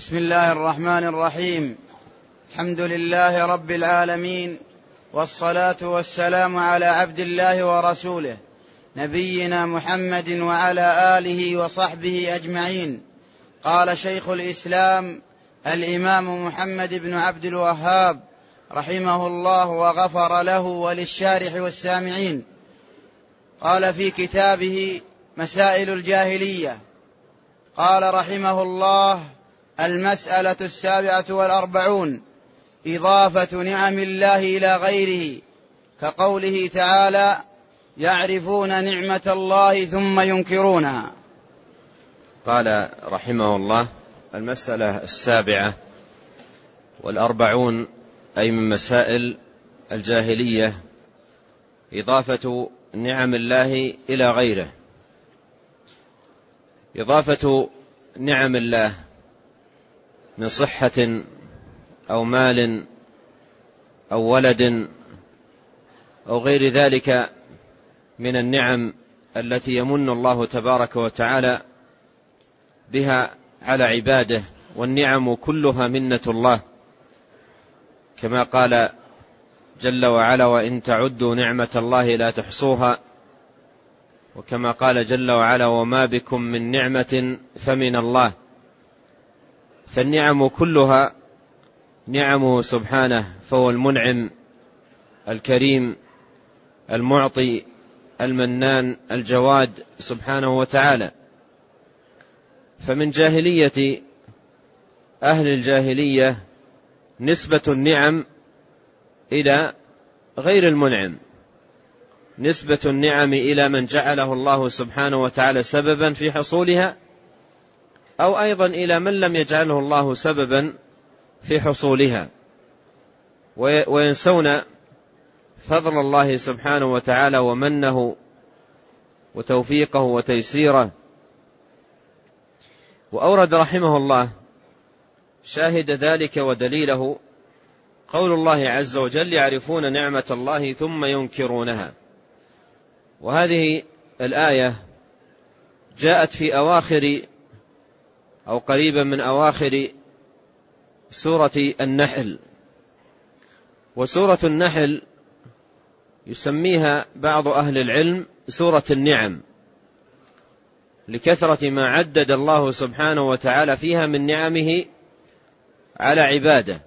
بسم الله الرحمن الرحيم. الحمد لله رب العالمين والصلاة والسلام على عبد الله ورسوله نبينا محمد وعلى آله وصحبه أجمعين. قال شيخ الإسلام الإمام محمد بن عبد الوهاب رحمه الله وغفر له وللشارح والسامعين. قال في كتابه مسائل الجاهلية. قال رحمه الله المسألة السابعة والأربعون إضافة نعم الله إلى غيره كقوله تعالى يعرفون نعمة الله ثم ينكرونها. قال رحمه الله المسألة السابعة والأربعون أي من مسائل الجاهلية إضافة نعم الله إلى غيره. إضافة نعم الله من صحة أو مال أو ولد أو غير ذلك من النعم التي يمن الله تبارك وتعالى بها على عباده والنعم كلها منة الله. كما قال جل وعلا وإن تعدوا نعمة الله لا تحصوها. وكما قال جل وعلا وما بكم من نعمة فمن الله. فالنعم كلها نعمه سبحانه فهو المنعم الكريم المعطي المنان الجواد سبحانه وتعالى. فمن جاهلية أهل الجاهلية نسبة النعم إلى غير المنعم. نسبة النعم إلى من جعله الله سبحانه وتعالى سببا في حصولها أو أيضا إلى من لم يجعله الله سببا في حصولها. وينسون فضل الله سبحانه وتعالى ومنه وتوفيقه وتيسيره. وأورد رحمه الله شاهد ذلك ودليله قول الله عز وجل يعرفون نعمة الله ثم ينكرونها وهذه الآية جاءت في أواخر أو قريبا من أواخر سورة النحل. وسورة النحل يسميها بعض أهل العلم سورة النعم لكثرة ما عدد الله سبحانه وتعالى فيها من نعمه على عباده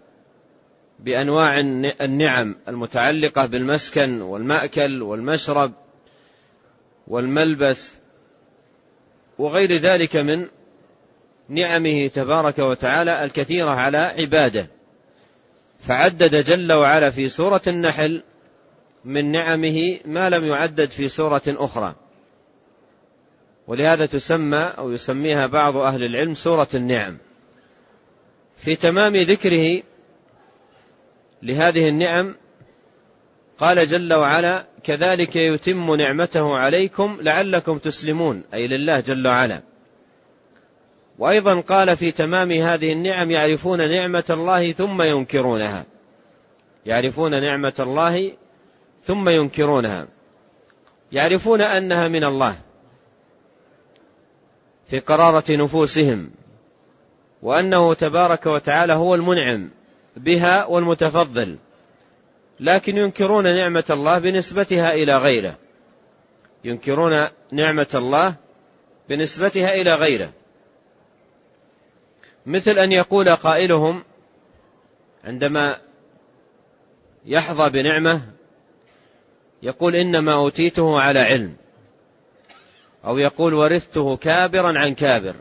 بأنواع النعم المتعلقة بالمسكن والمأكل والمشرب والملبس وغير ذلك من نعمه تبارك وتعالى الكثيرة على عباده. فعدد جل وعلا في سورة النحل من نعمه ما لم يعدد في سورة أخرى. ولهذا تسمى أو يسميها بعض أهل العلم سورة النعم. في تمام ذكره لهذه النعم قال جل وعلا كذلك يتم نعمته عليكم لعلكم تسلمون أي لله جل وعلا. وأيضا قال في تمام هذه النعم يعرفون نعمة الله ثم ينكرونها. يعرفون نعمة الله ثم ينكرونها. يعرفون أنها من الله في قرارة نفوسهم وأنه تبارك وتعالى هو المنعم بها والمتفضل لكن ينكرون نعمة الله بنسبتها إلى غيره. ينكرون نعمة الله بنسبتها إلى غيره. مثل أن يقول قائلهم عندما يحظى بنعمة يقول إنما أوتيته على علم أو يقول ورثته كابرا عن كابر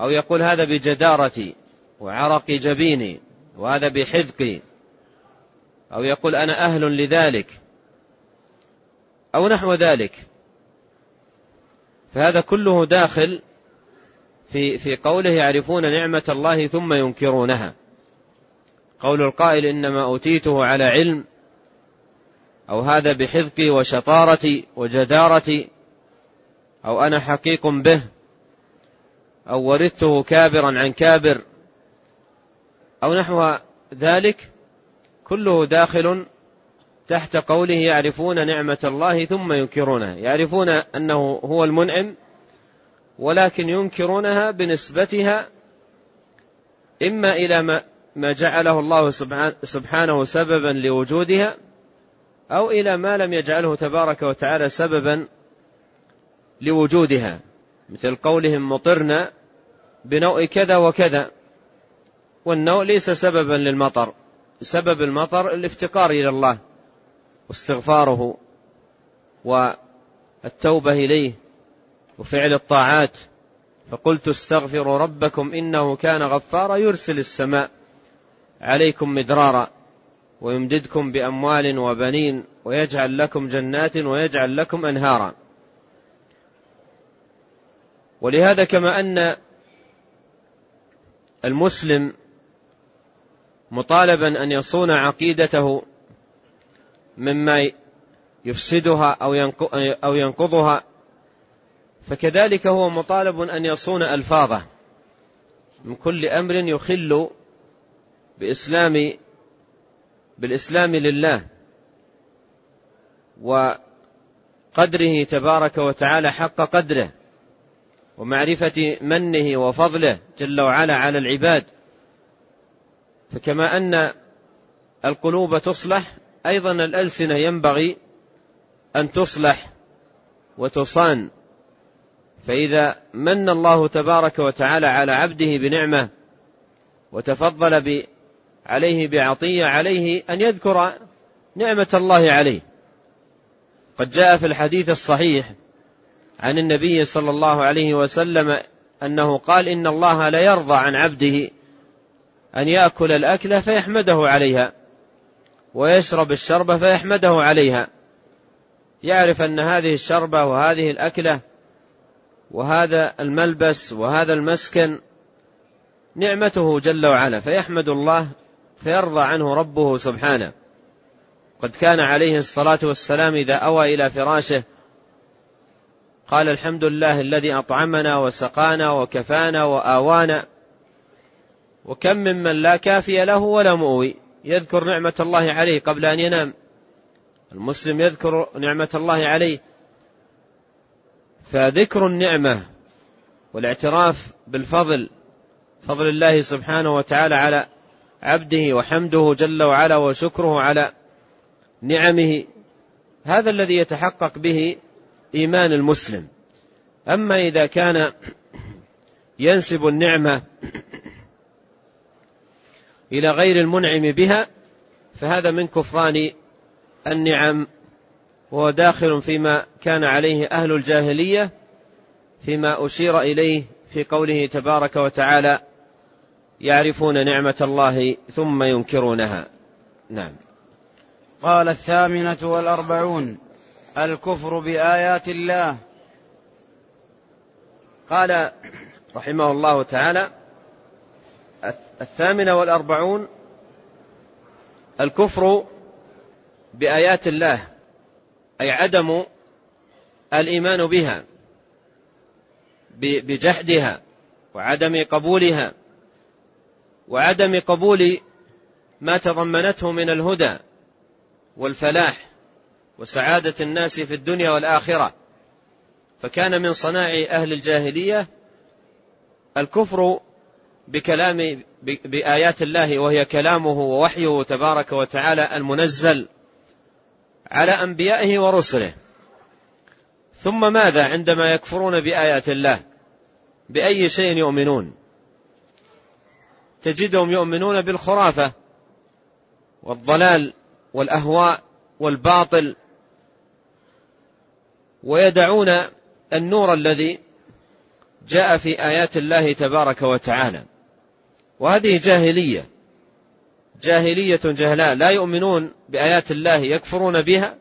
أو يقول هذا بجدارتي وعرق جبيني وهذا بحذقي أو يقول أنا أهل لذلك أو نحو ذلك فهذا كله داخل في في قوله يعرفون نعمة الله ثم ينكرونها. قول القائل إنما أوتيته على علم أو هذا بحذقي وشطارتي وجدارتي أو أنا حقيق به أو ورثته كابرا عن كابر أو نحو ذلك كله داخل تحت قوله يعرفون نعمة الله ثم ينكرونها يعرفون أنه هو المنعم ولكن ينكرونها بنسبتها إما إلى ما جعله الله سبحانه سببا لوجودها أو إلى ما لم يجعله تبارك وتعالى سببا لوجودها. مثل قولهم مطرنا بنوء كذا وكذا والنوء ليس سببا للمطر سبب المطر الافتقار إلى الله واستغفاره والتوبة إليه. وفعل الطاعات. فقلت استغفروا ربكم إنه كان غفارا يرسل السماء عليكم مدرارا ويمددكم بأموال وبنين ويجعل لكم جنات ويجعل لكم أنهارا. ولهذا كما أن المسلم مطالبا أن يصون عقيدته مما يفسدها أو ينقضها فكذلك هو مطالب أن يصون ألفاظه. من كل أمر يخل بإسلام بالإسلام لله وقدره تبارك وتعالى حق قدره ومعرفة منه وفضله جل وعلا على العباد. فكما أن القلوب تصلح أيضا الألسنة ينبغي أن تصلح وتصان. فإذا من الله تبارك وتعالى على عبده بنعمة وتفضل عليه بعطية عليه أن يذكر نعمة الله عليه. قد جاء في الحديث الصحيح عن النبي صلى الله عليه وسلم أنه قال إن الله لا يرضى عن عبده أن يأكل الأكلة فيحمده عليها ويشرب الشربة فيحمده عليها. يعرف أن هذه الشربة وهذه الأكلة وهذا الملبس وهذا المسكن نعمته جل وعلا فيحمد الله فيرضى عنه ربه سبحانه. قد كان عليه الصلاة والسلام إذا أوى إلى فراشه قال الحمد لله الذي أطعمنا وسقانا وكفانا وآوانا وكم ممن لا كافي له ولا مؤوي. يذكر نعمة الله عليه قبل أن ينام. المسلم يذكر نعمة الله عليه. فذكر النعمة والاعتراف بالفضل فضل الله سبحانه وتعالى على عبده وحمده جل وعلا وشكره على نعمه. هذا الذي يتحقق به إيمان المسلم. أما إذا كان ينسب النعمة إلى غير المنعم بها فهذا من كفران النعم. وهو داخل فيما كان عليه أهل الجاهلية فيما أشير إليه في قوله تبارك وتعالى يعرفون نعمة الله ثم ينكرونها. نعم. قال الثامنة والأربعون الكفر بآيات الله. قال رحمه الله تعالى الثامنة والأربعون الكفر بآيات الله. أي عدم الإيمان بها بجحدها وعدم قبولها وعدم قبول ما تضمنته من الهدى والفلاح وسعادة الناس في الدنيا والآخرة. فكان من صناع أهل الجاهلية الكفر بكلام بآيات الله وهي كلامه ووحيه تبارك وتعالى المنزل. على أنبيائه ورسله. ثم ماذا عندما يكفرون بآيات الله؟ بأي شيء يؤمنون؟ تجدهم يؤمنون بالخرافة والضلال والأهواء والباطل ويدعون النور الذي جاء في آيات الله تبارك وتعالى. وهذه جاهلية. جاهلية جهلاء لا يؤمنون بآيات الله يكفرون بها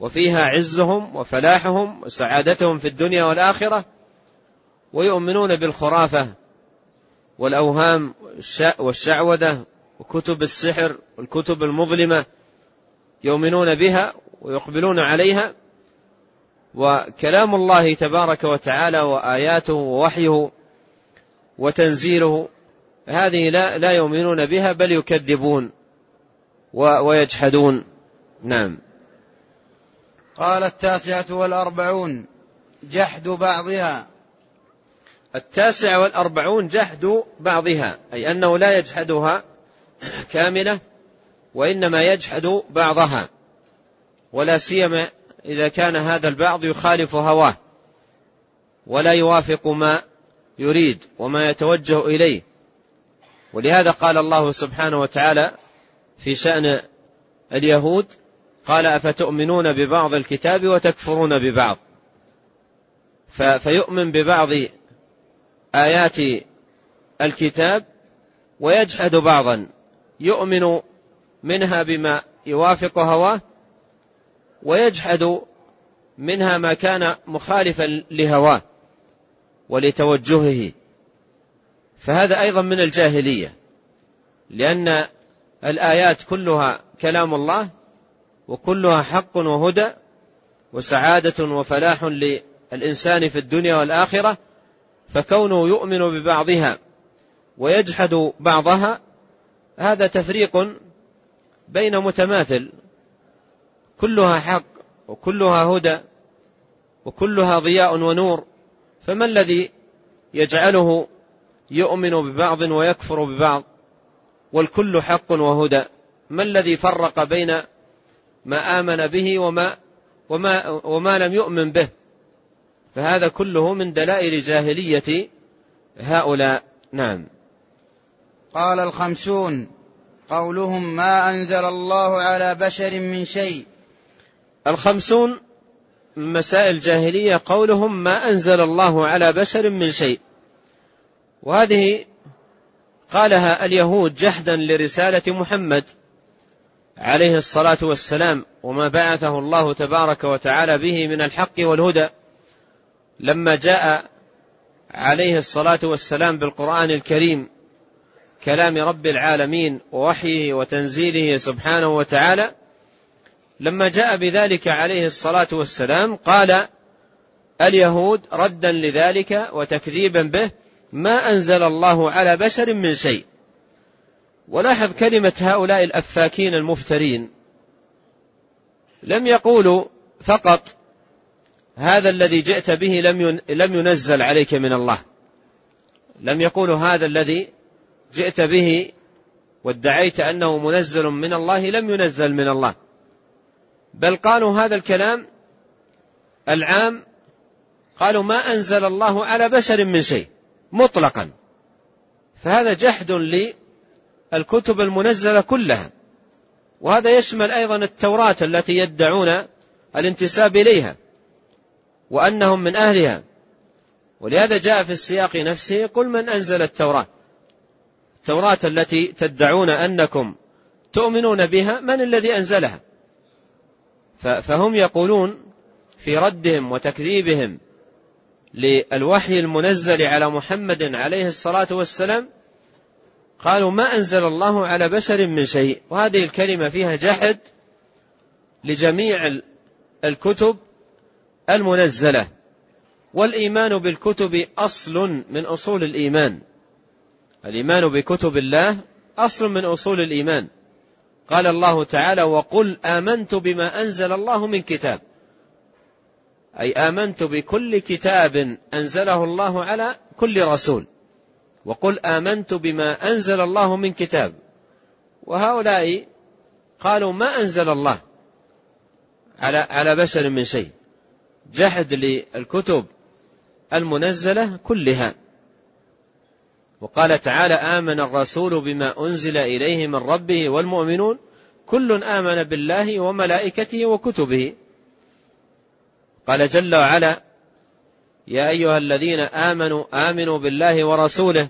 وفيها عزهم وفلاحهم وسعادتهم في الدنيا والآخرة ويؤمنون بالخرافة والأوهام والشعوذة وكتب السحر والكتب المظلمة يؤمنون بها ويقبلون عليها وكلام الله تبارك وتعالى وآياته ووحيه وتنزيله هذه لا, لا يؤمنون بها بل يكذبون ويجحدون. نعم. قال التاسعة والأربعون جحد بعضها. التاسع والأربعون جحد بعضها أي أنه لا يجحدها كاملة وإنما يجحد بعضها ولا سيما إذا كان هذا البعض يخالف هواه ولا يوافق ما يريد وما يتوجه إليه. ولهذا قال الله سبحانه وتعالى في شأن اليهود قال أفتؤمنون ببعض الكتاب وتكفرون ببعض؟ فيؤمن ببعض آيات الكتاب ويجحد بعضا. يؤمن منها بما يوافق هواه ويجحد منها ما كان مخالفا لهواه ولتوجهه. فهذا أيضا من الجاهلية لأن الآيات كلها كلام الله وكلها حق وهدى وسعادة وفلاح للإنسان في الدنيا والآخرة فكونه يؤمن ببعضها ويجحد بعضها هذا تفريق بين متماثل. كلها حق وكلها هدى وكلها ضياء ونور فما الذي يجعله يؤمن ببعض ويكفر ببعض والكل حق وهدى. ما الذي فرق بين ما آمن به وما وما وما لم يؤمن به؟ فهذا كله من دلائل جاهلية هؤلاء. نعم. قال الخمسون قولهم ما أنزل الله على بشر من شيء. الخمسون مسائل الجاهلية قولهم ما أنزل الله على بشر من شيء. وهذه قالها اليهود جحدا لرسالة محمد عليه الصلاة والسلام وما بعثه الله تبارك وتعالى به من الحق والهدى لما جاء عليه الصلاة والسلام بالقرآن الكريم كلام رب العالمين ووحيه وتنزيله سبحانه وتعالى. لما جاء بذلك عليه الصلاة والسلام قال اليهود ردا لذلك وتكذيبا به ما أنزل الله على بشر من شيء. ولاحظ كلمة هؤلاء الأفاكين المفترين. لم يقولوا فقط هذا الذي جئت به لم لم ينزل عليك من الله. لم يقولوا هذا الذي جئت به وادعيت أنه منزل من الله لم ينزل من الله. بل قالوا هذا الكلام العام قالوا ما أنزل الله على بشر من شيء. مطلقا. فهذا جحد للكتب المنزلة كلها. وهذا يشمل أيضا التوراة التي يدعون الانتساب إليها وأنهم من أهلها. ولهذا جاء في السياق نفسه قل من أنزل التوراة؟ التوراة التي تدعون أنكم تؤمنون بها من الذي أنزلها؟ فهم يقولون في ردهم وتكذيبهم للوحي المنزل على محمد عليه الصلاة والسلام قالوا ما أنزل الله على بشر من شيء. وهذه الكلمة فيها جحد لجميع الكتب المنزلة. والإيمان بالكتب أصل من أصول الإيمان. الإيمان بكتب الله أصل من أصول الإيمان. قال الله تعالى وقل آمنت بما أنزل الله من كتاب أي آمنت بكل كتاب أنزله الله على كل رسول. وقل آمنت بما أنزل الله من كتاب. وهؤلاء قالوا ما أنزل الله على على بشر من شيء. جحد للكتب المنزلة كلها. وقال تعالى آمن الرسول بما أنزل إليه من ربه والمؤمنون. كل آمن بالله وملائكته وكتبه. قال جل وعلا يا أيها الذين آمنوا آمنوا بالله ورسوله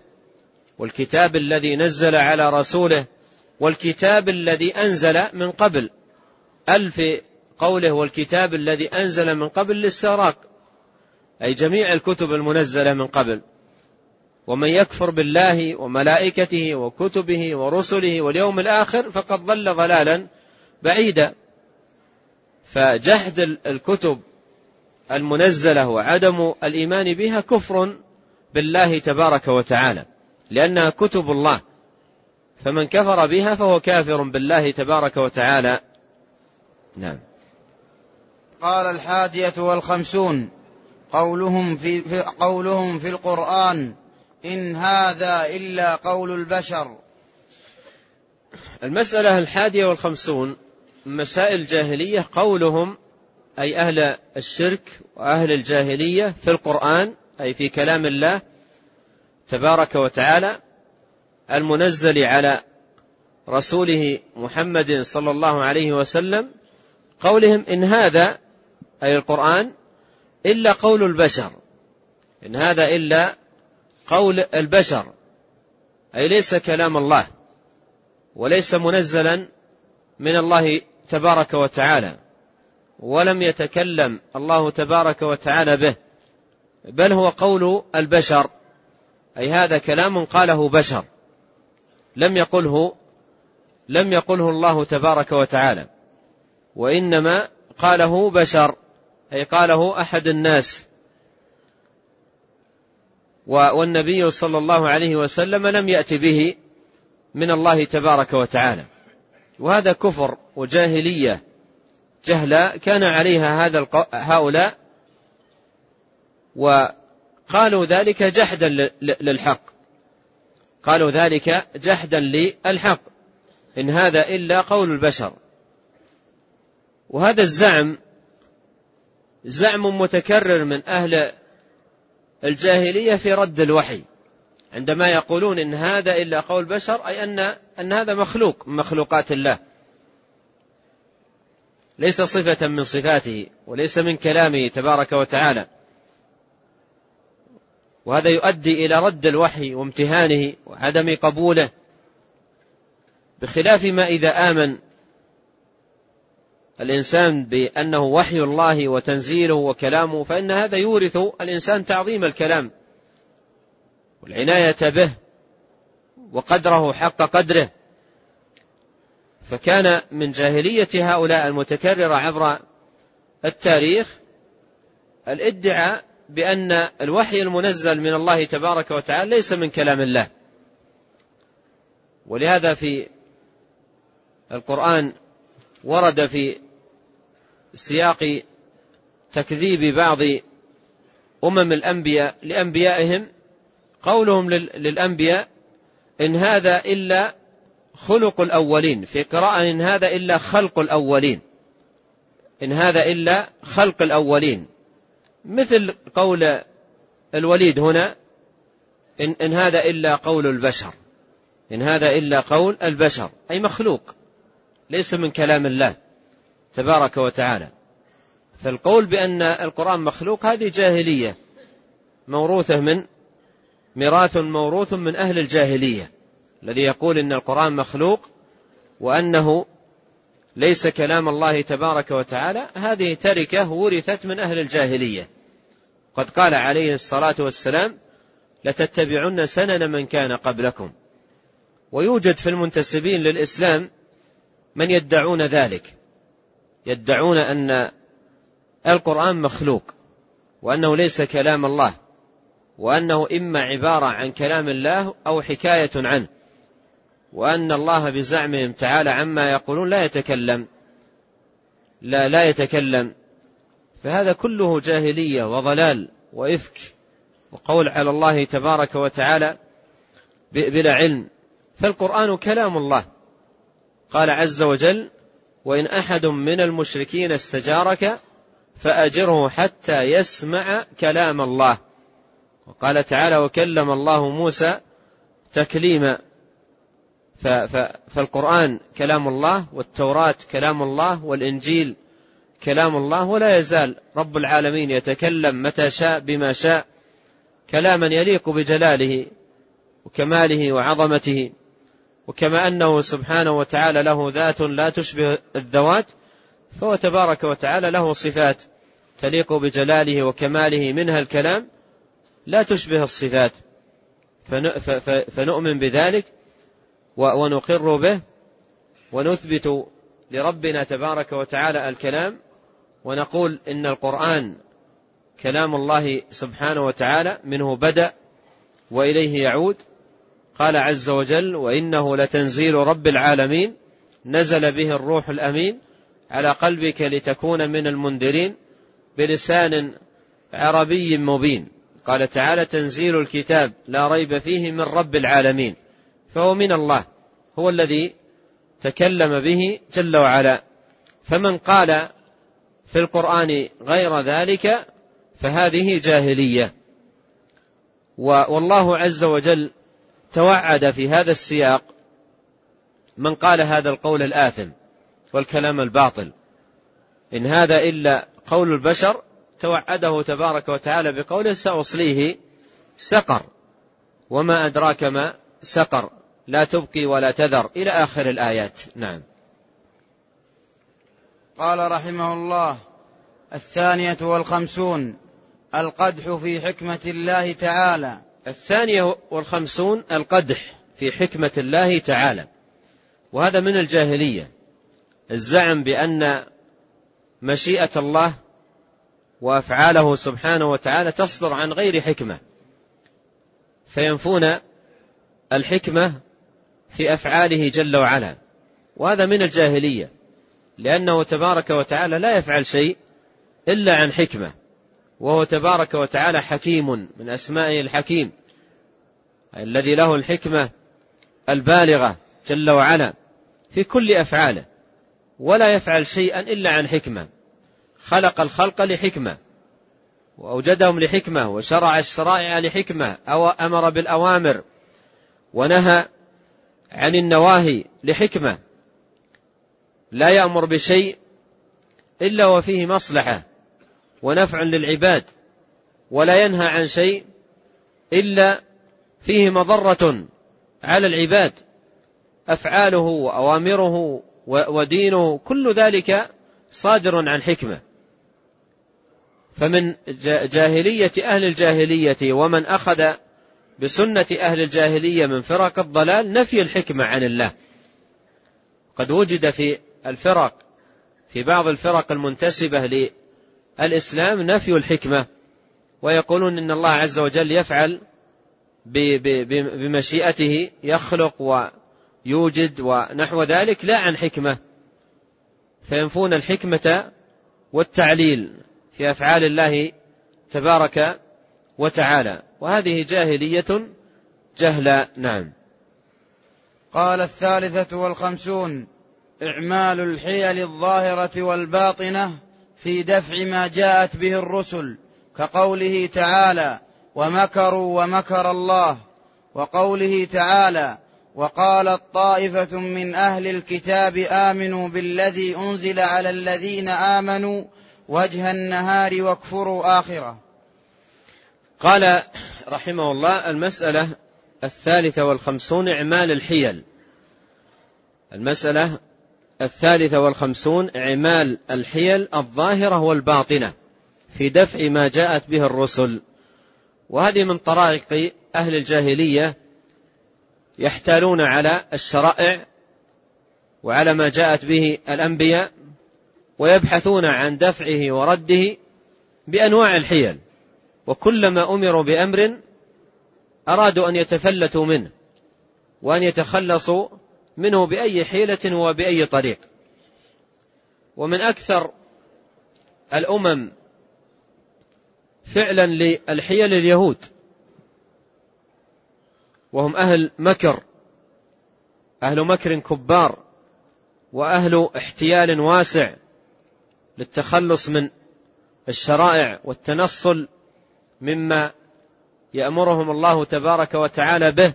والكتاب الذي نزل على رسوله والكتاب الذي أنزل من قبل. ألف قوله والكتاب الذي أنزل من قبل الاستغراق أي جميع الكتب المنزلة من قبل. ومن يكفر بالله وملائكته وكتبه ورسله واليوم الآخر فقد ضل ضلالا بعيدا. فجحد الكتب المنزلة وعدم الإيمان بها كفر بالله تبارك وتعالى لأنها كتب الله. فمن كفر بها فهو كافر بالله تبارك وتعالى. نعم. قال الحادية والخمسون قولهم في, في قولهم في القرآن إن هذا إلا قول البشر. المسألة الحادية والخمسون مسائل الجاهلية قولهم أي أهل الشرك وأهل الجاهلية في القرآن أي في كلام الله تبارك وتعالى المنزل على رسوله محمد صلى الله عليه وسلم قولهم إن هذا أي القرآن إلا قول البشر. إن هذا إلا قول البشر. أي ليس كلام الله وليس منزلا من الله تبارك وتعالى. ولم يتكلم الله تبارك وتعالى به بل هو قول البشر أي هذا كلام قاله بشر لم يقله لم يقله الله تبارك وتعالى وإنما قاله بشر أي قاله أحد الناس. والنبي صلى الله عليه وسلم لم يأت به من الله تبارك وتعالى وهذا كفر وجاهلية جهلا كان عليها هذا هؤلاء وقالوا ذلك جحدا للحق. قالوا ذلك جحدا للحق. إن هذا إلا قول البشر. وهذا الزعم زعم متكرر من أهل الجاهلية في رد الوحي عندما يقولون إن هذا إلا قول بشر أي أن أن هذا مخلوق من مخلوقات الله. ليس صفة من صفاته وليس من كلامه تبارك وتعالى. وهذا يؤدي إلى رد الوحي وامتهانه وعدم قبوله. بخلاف ما إذا آمن الإنسان بأنه وحي الله وتنزيله وكلامه فإن هذا يورث الإنسان تعظيم الكلام والعناية به وقدره حق قدره. فكان من جاهلية هؤلاء المتكررة عبر التاريخ الادعاء بأن الوحي المنزل من الله تبارك وتعالى ليس من كلام الله. ولهذا في القرآن ورد في سياق تكذيب بعض أمم الأنبياء لأنبيائهم قولهم للأنبياء إن هذا إلا خلق الأولين. في قراءة إن هذا إلا خلق الأولين. إن هذا إلا خلق الأولين. مثل قول الوليد هنا إن, إن هذا إلا قول البشر. إن هذا إلا قول البشر. أي مخلوق. ليس من كلام الله تبارك وتعالى. فالقول بأن القرآن مخلوق هذه جاهلية. موروثة من ميراث موروث من أهل الجاهلية. الذي يقول إن القرآن مخلوق وأنه ليس كلام الله تبارك وتعالى هذه تركة ورثت من أهل الجاهلية. قد قال عليه الصلاة والسلام لتتبعن سنن من كان قبلكم. ويوجد في المنتسبين للإسلام من يدعون ذلك. يدعون أن القرآن مخلوق وأنه ليس كلام الله وأنه إما عبارة عن كلام الله أو حكاية عنه. وأن الله بزعمهم تعالى عما يقولون لا يتكلم. لا لا يتكلم. فهذا كله جاهلية وضلال وإفك وقول على الله تبارك وتعالى بلا علم. فالقرآن كلام الله. قال عز وجل وإن أحد من المشركين استجارك فأجره حتى يسمع كلام الله. وقال تعالى وكلم الله موسى تكليما. فالقرآن كلام الله والتوراة كلام الله والإنجيل كلام الله ولا يزال رب العالمين يتكلم متى شاء بما شاء كلاما يليق بجلاله وكماله وعظمته وكما أنه سبحانه وتعالى له ذات لا تشبه الذوات فهو تبارك وتعالى له صفات تليق بجلاله وكماله منها الكلام لا تشبه الصفات. فنؤمن بذلك ونقر به ونثبت لربنا تبارك وتعالى الكلام ونقول إن القرآن كلام الله سبحانه وتعالى منه بدأ وإليه يعود. قال عز وجل وإنه لتنزيل رب العالمين نزل به الروح الأمين على قلبك لتكون من المنذرين بلسان عربي مبين. قال تعالى تنزيل الكتاب لا ريب فيه من رب العالمين. فهو من الله هو الذي تكلم به جل وعلا. فمن قال في القرآن غير ذلك فهذه جاهلية. والله عز وجل توعد في هذا السياق من قال هذا القول الآثم والكلام الباطل. إن هذا إلا قول البشر توعده تبارك وتعالى بقوله سأصليه سقر وما أدراك ما سقر. لا تبقي ولا تذر. إلى آخر الآيات. نعم. قال رحمه الله الثانية والخمسون القدح في حكمة الله تعالى. الثانية والخمسون القدح في حكمة الله تعالى. وهذا من الجاهلية. الزعم بأن مشيئة الله وأفعاله سبحانه وتعالى تصدر عن غير حكمة. فينفون الحكمة في أفعاله جل وعلا. وهذا من الجاهلية لأنه تبارك وتعالى لا يفعل شيء إلا عن حكمة. وهو تبارك وتعالى حكيم من أسمائه الحكيم الذي له الحكمة البالغة جل وعلا في كل أفعاله ولا يفعل شيئا إلا عن حكمة. خلق الخلق لحكمة وأوجدهم لحكمة وشرع الشرائع لحكمة أو أمر بالأوامر ونهى عن النواهي لحكمة. لا يأمر بشيء إلا وفيه مصلحة ونفع للعباد ولا ينهى عن شيء إلا فيه مضرة على العباد. أفعاله وأوامره ودينه كل ذلك صادر عن حكمة. فمن جاهلية أهل الجاهلية ومن أخذ بسنة أهل الجاهلية من فرق الضلال نفي الحكمة عن الله. قد وجد في الفرق في بعض الفرق المنتسبة للإسلام نفي الحكمة ويقولون إن الله عز وجل يفعل بمشيئته يخلق ويوجد ونحو ذلك لا عن حكمة. فينفون الحكمة والتعليل في أفعال الله تبارك وتعالى. وهذه جاهلية جهلا نعم. قال الثالثة والخمسون إعمال الحيل الظاهرة والباطنة في دفع ما جاءت به الرسل كقوله تعالى ومكروا ومكر الله. وقوله تعالى وقالت طائفة من أهل الكتاب آمنوا بالذي أنزل على الذين آمنوا وجه النهار واكفروا آخره. قال رحمه الله المسألة الثالثة والخمسون إعمال الحيل. المسألة الثالثة والخمسون إعمال الحيل الظاهرة والباطنة في دفع ما جاءت به الرسل. وهذه من طرائق أهل الجاهلية يحتالون على الشرائع وعلى ما جاءت به الأنبياء ويبحثون عن دفعه ورده بأنواع الحيل. وكلما أمروا بأمر أرادوا أن يتفلتوا منه وأن يتخلصوا منه بأي حيلة وبأي طريق. ومن أكثر الأمم فعلا للحيل اليهود وهم أهل مكر أهل مكر كبار وأهل احتيال واسع للتخلص من الشرائع والتنصل مما يأمرهم الله تبارك وتعالى به.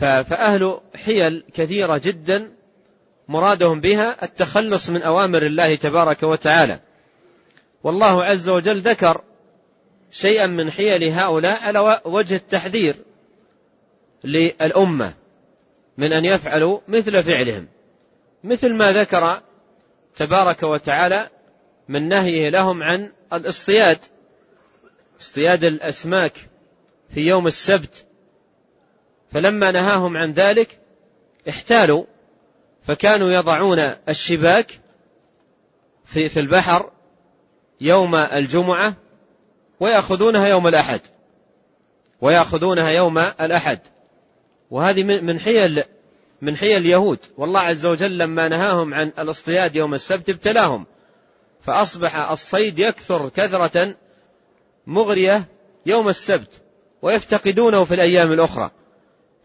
فأهل حيل كثيرة جدا مرادهم بها التخلص من أوامر الله تبارك وتعالى. والله عز وجل ذكر شيئا من حيل هؤلاء على وجه التحذير للأمة من أن يفعلوا مثل فعلهم. مثل ما ذكر تبارك وتعالى من نهيه لهم عن الاصطياد اصطياد الأسماك في يوم السبت فلما نهاهم عن ذلك احتالوا فكانوا يضعون الشباك في في البحر يوم الجمعة ويأخذونها يوم الأحد ويأخذونها يوم الأحد. وهذه من حيل من حيل اليهود. والله عز وجل لما نهاهم عن الاصطياد يوم السبت ابتلاهم فأصبح الصيد يكثر كثرة مغرية يوم السبت ويفتقدونه في الأيام الأخرى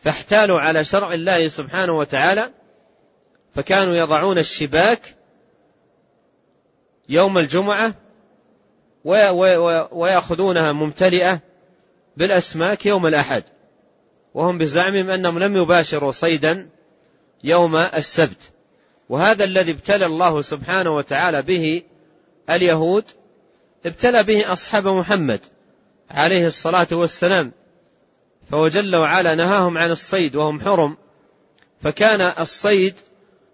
فاحتالوا على شرع الله سبحانه وتعالى فكانوا يضعون الشباك يوم الجمعة ويأخذونها ممتلئة بالأسماك يوم الأحد وهم بزعمهم أنهم لم يباشروا صيدا يوم السبت. وهذا الذي ابتلى الله سبحانه وتعالى به اليهود ابتلى به أصحاب محمد عليه الصلاة والسلام فهو جل وعلا نهاهم عن الصيد وهم حرم فكان الصيد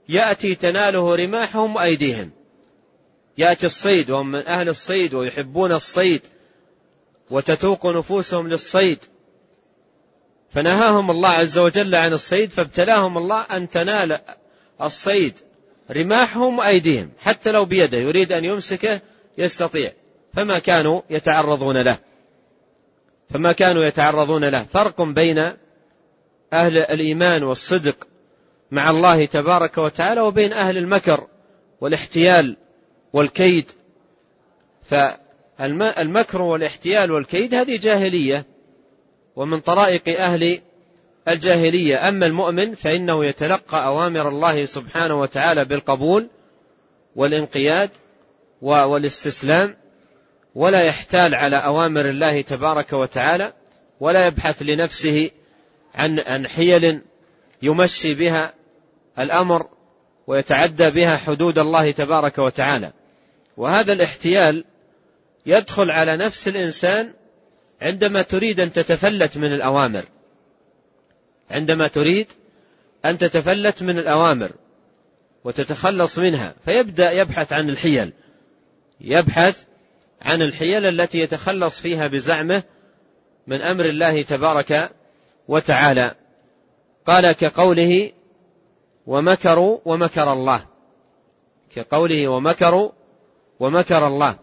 يأتي تناله رماحهم وأيديهم. يأتي الصيد وهم من أهل الصيد ويحبون الصيد وتتوق نفوسهم للصيد فنهاهم الله عز وجل عن الصيد فابتلاهم الله أن تنال الصيد رماحهم وأيديهم حتى لو بيده يريد أن يمسكه يستطيع. فما كانوا يتعرضون له. فما كانوا يتعرضون له. فرق بين أهل الإيمان والصدق مع الله تبارك وتعالى وبين أهل المكر والاحتيال والكيد. فالمكر والاحتيال والكيد هذه جاهلية ومن طرائق أهل الجاهلية. أما المؤمن فإنه يتلقى أوامر الله سبحانه وتعالى بالقبول والانقياد والاستسلام ولا يحتال على أوامر الله تبارك وتعالى ولا يبحث لنفسه عن عن حيل يمشي بها الأمر ويتعدى بها حدود الله تبارك وتعالى. وهذا الاحتيال يدخل على نفس الإنسان عندما تريد أن تتفلت من الأوامر. عندما تريد أن تتفلت من الأوامر وتتخلص منها فيبدأ يبحث عن الحيل. يبحث عن الحيل التي يتخلص فيها بزعمه من أمر الله تبارك وتعالى. قال كقوله ومكروا ومكر الله. كقوله ومكروا ومكر الله.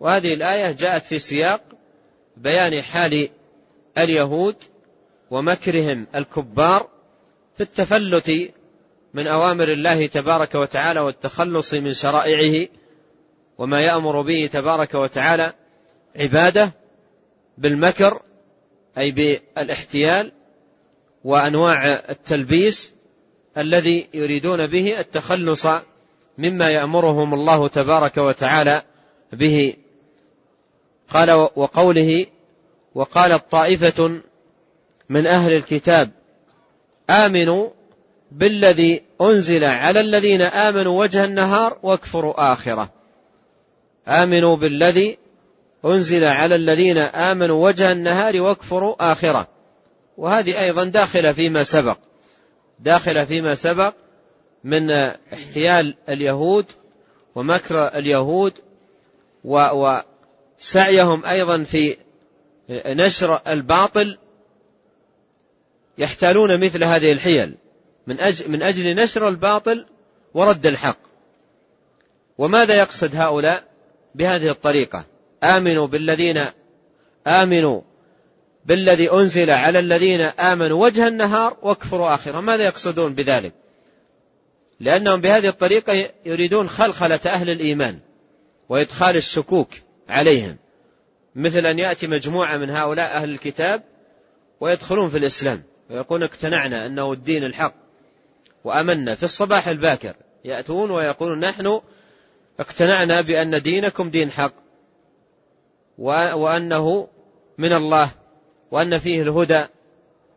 وهذه الآية جاءت في سياق بيان حال اليهود ومكرهم الكبار في التفلت من أوامر الله تبارك وتعالى والتخلص من شرائعه وما يأمر به تبارك وتعالى عباده بالمكر أي بالاحتيال وأنواع التلبيس الذي يريدون به التخلص مما يأمرهم الله تبارك وتعالى به. قال وقوله وقالت طائفة من أهل الكتاب آمنوا بالذي أنزل على الذين آمنوا وجه النهار واكفروا آخره. آمنوا بالذي أنزل على الذين آمنوا وجه النهار واكفروا آخرة. وهذه أيضا داخلة فيما سبق. داخلة فيما سبق من احتيال اليهود ومكر اليهود وسعيهم أيضا في نشر الباطل يحتالون مثل هذه الحيل. من أجل, من أجل نشر الباطل ورد الحق. وماذا يقصد هؤلاء؟ بهذه الطريقة. آمنوا بالذين آمنوا بالذي أنزل على الذين آمنوا وجه النهار واكفروا آخره. ماذا يقصدون بذلك؟ لأنهم بهذه الطريقة يريدون خلخلة أهل الإيمان وإدخال الشكوك عليهم. مثل أن يأتي مجموعة من هؤلاء أهل الكتاب ويدخلون في الإسلام ويقول اقتنعنا أنه الدين الحق وأمنا في الصباح الباكر. يأتون ويقولون نحن اقتنعنا بأن دينكم دين حق وأنه من الله وأن فيه الهدى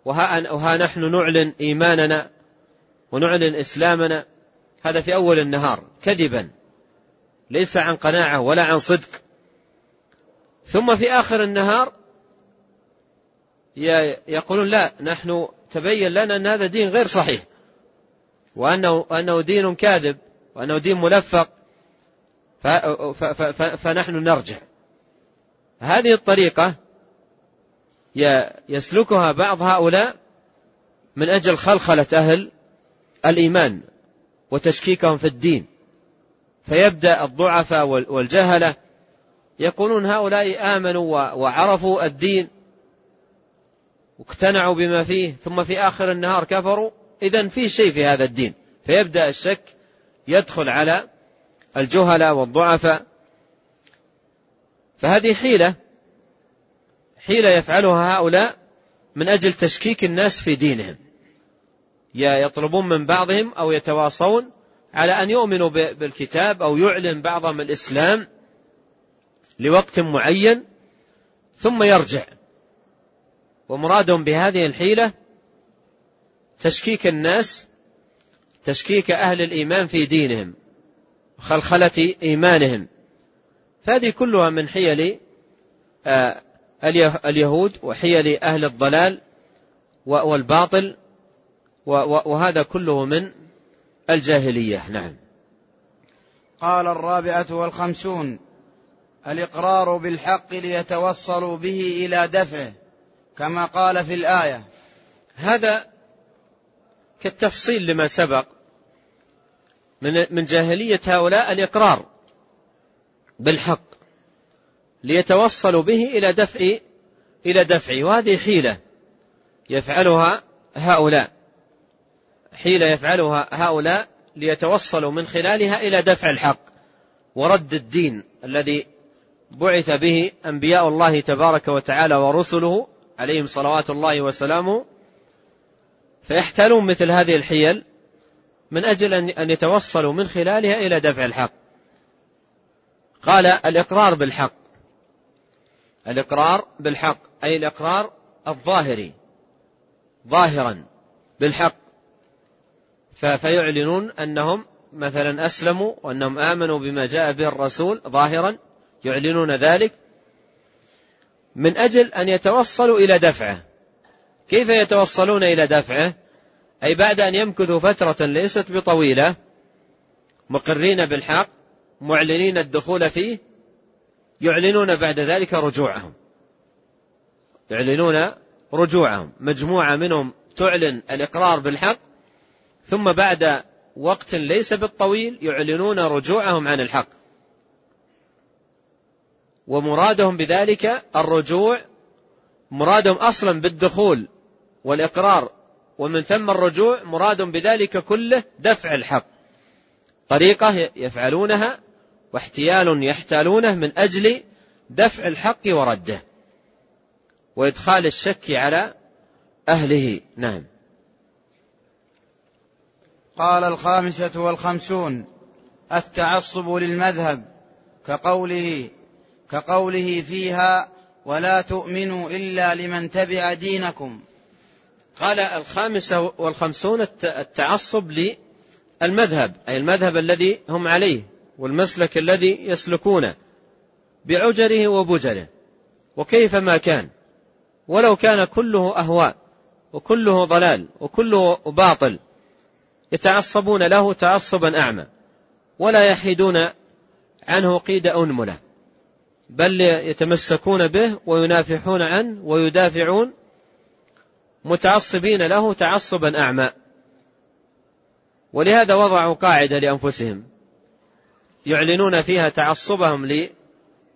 وها, نحن نعلن إيماننا ونعلن إسلامنا. هذا في أول النهار كذبا. ليس عن قناعة ولا عن صدق. ثم في آخر النهار يقولون لا نحن تبين لنا أن هذا دين غير صحيح وأنه أنه دين كاذب وأنه دين ملفق. فنحن نرجع. هذه الطريقة يسلكها بعض هؤلاء من أجل خلخلة أهل الإيمان وتشكيكهم في الدين. فيبدأ الضعفاء والجهلة. يقولون هؤلاء آمنوا وعرفوا الدين واقتنعوا بما فيه ثم في آخر النهار كفروا. إذا في شيء في هذا الدين. فيبدأ الشك يدخل على الجهلاء والضعفاء. فهذه حيلة حيلة يفعلها هؤلاء من أجل تشكيك الناس في دينهم. يطلبون من بعضهم أو يتواصون على أن يؤمنوا بالكتاب أو يعلن بعضهم الإسلام لوقت معين ثم يرجع. ومرادهم بهذه الحيلة تشكيك الناس تشكيك أهل الإيمان في دينهم. وخلخلة إيمانهم. فهذه كلها من حيل آه، اليهود وحيل أهل الضلال والباطل وهذا كله من الجاهلية. نعم. قال الرابعة والخمسون الإقرار بالحق ليتوصلوا به إلى دفعه كما قال في الآية. هذا كالتفصيل لما سبق من من جاهلية هؤلاء الإقرار بالحق ليتوصلوا به إلى دفع إلى دفعه وهذه حيلة يفعلها هؤلاء. حيلة يفعلها هؤلاء ليتوصلوا من خلالها إلى دفع الحق ورد الدين الذي بعث به أنبياء الله تبارك وتعالى ورسله عليهم صلوات الله وسلامه. فيحتالون مثل هذه الحيل من أجل أن يتوصلوا من خلالها إلى دفع الحق. قال الإقرار بالحق. الإقرار بالحق أي الإقرار الظاهري. ظاهرا بالحق. فيعلنون أنهم مثلا أسلموا وأنهم آمنوا بما جاء به الرسول ظاهرا يعلنون ذلك. من أجل أن يتوصلوا إلى دفعه. كيف يتوصلون إلى دفعه؟ أي بعد أن يمكثوا فترة ليست بطويلة مقرين بالحق معلنين الدخول فيه يعلنون بعد ذلك رجوعهم. يعلنون رجوعهم. مجموعة منهم تعلن الإقرار بالحق ثم بعد وقت ليس بالطويل يعلنون رجوعهم عن الحق. ومرادهم بذلك الرجوع مرادهم أصلا بالدخول والإقرار ومن ثم الرجوع مراد بذلك كله دفع الحق. طريقة يفعلونها واحتيال يحتالونه من أجل دفع الحق ورده وإدخال الشك على أهله. نعم. قال الخامسة والخمسون التعصب للمذهب كقوله كقوله فيها ولا تؤمنوا إلا لمن تبع دينكم قال الخامسة والخمسون التعصب للمذهب أي المذهب الذي هم عليه والمسلك الذي يسلكونه بعجره وبجره وكيفما كان ولو كان كله أهواء وكله ضلال وكله باطل يتعصبون له تعصبا أعمى ولا يحيدون عنه قيد أنملة بل يتمسكون به وينافحون عنه ويدافعون متعصبين له تعصبا أعمى. ولهذا وضعوا قاعدة لأنفسهم. يعلنون فيها تعصبهم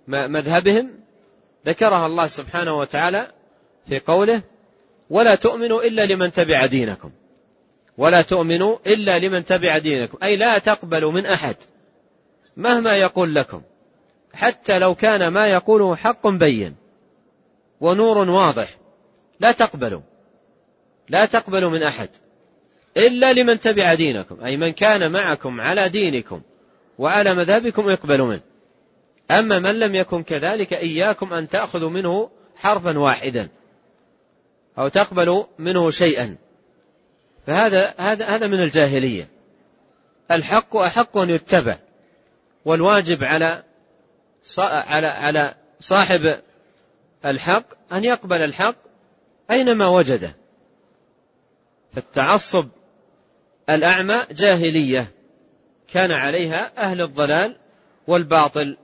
لمذهبهم. ذكرها الله سبحانه وتعالى في قوله ولا تؤمنوا إلا لمن تبع دينكم. ولا تؤمنوا إلا لمن تبع دينكم. أي لا تقبلوا من أحد مهما يقول لكم. حتى لو كان ما يقوله حق بين ونور واضح. لا تقبلوا. لا تقبلوا من أحد إلا لمن تبع دينكم أي من كان معكم على دينكم وعلى مذهبكم اقبلوا منه. أما من لم يكن كذلك إياكم أن تأخذوا منه حرفا واحدا أو تقبلوا منه شيئا. فهذا هذا هذا من الجاهلية. الحق أحق أن يتبع والواجب على على على صاحب الحق أن يقبل الحق أينما وجده. فالتعصب الأعمى جاهلية. كان عليها أهل الضلال والباطل.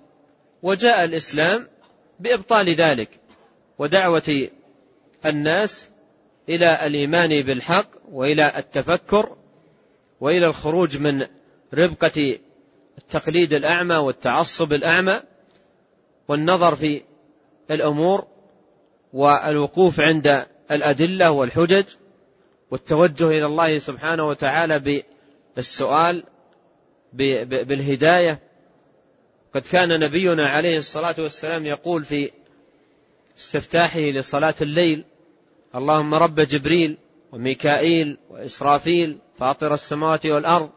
وجاء الإسلام بإبطال ذلك. ودعوة الناس إلى الإيمان بالحق وإلى التفكر وإلى الخروج من ربقة التقليد الأعمى والتعصب الأعمى والنظر في الأمور والوقوف عند الأدلة والحجج. والتوجه إلى الله سبحانه وتعالى بالسؤال بالهداية. قد كان نبينا عليه الصلاة والسلام يقول في استفتاحه لصلاة الليل اللهم رب جبريل وميكائيل وإسرافيل فاطر السماوات والأرض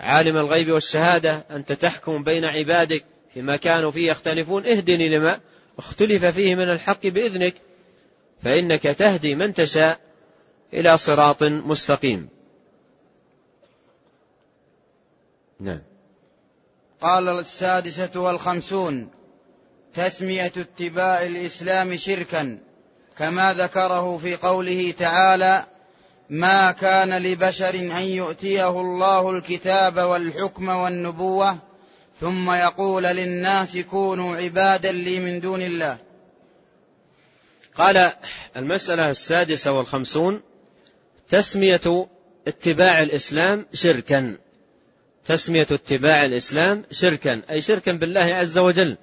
عالم الغيب والشهادة أنت تحكم بين عبادك فيما كانوا فيه يختلفون اهدني لما اختلف فيه من الحق بإذنك فإنك تهدي من تشاء. إلى صراط مستقيم. نعم. قال السادسة والخمسون تسمية اتباع الإسلام شركا. كما ذكره في قوله تعالى ما كان لبشر أن يؤتيه الله الكتاب والحكم والنبوة ثم يقول للناس كونوا عبادا لي من دون الله. قال المسألة السادسة والخمسون تسمية اتباع الإسلام شركا. تسمية اتباع الإسلام شركا أي شركا بالله عز وجل.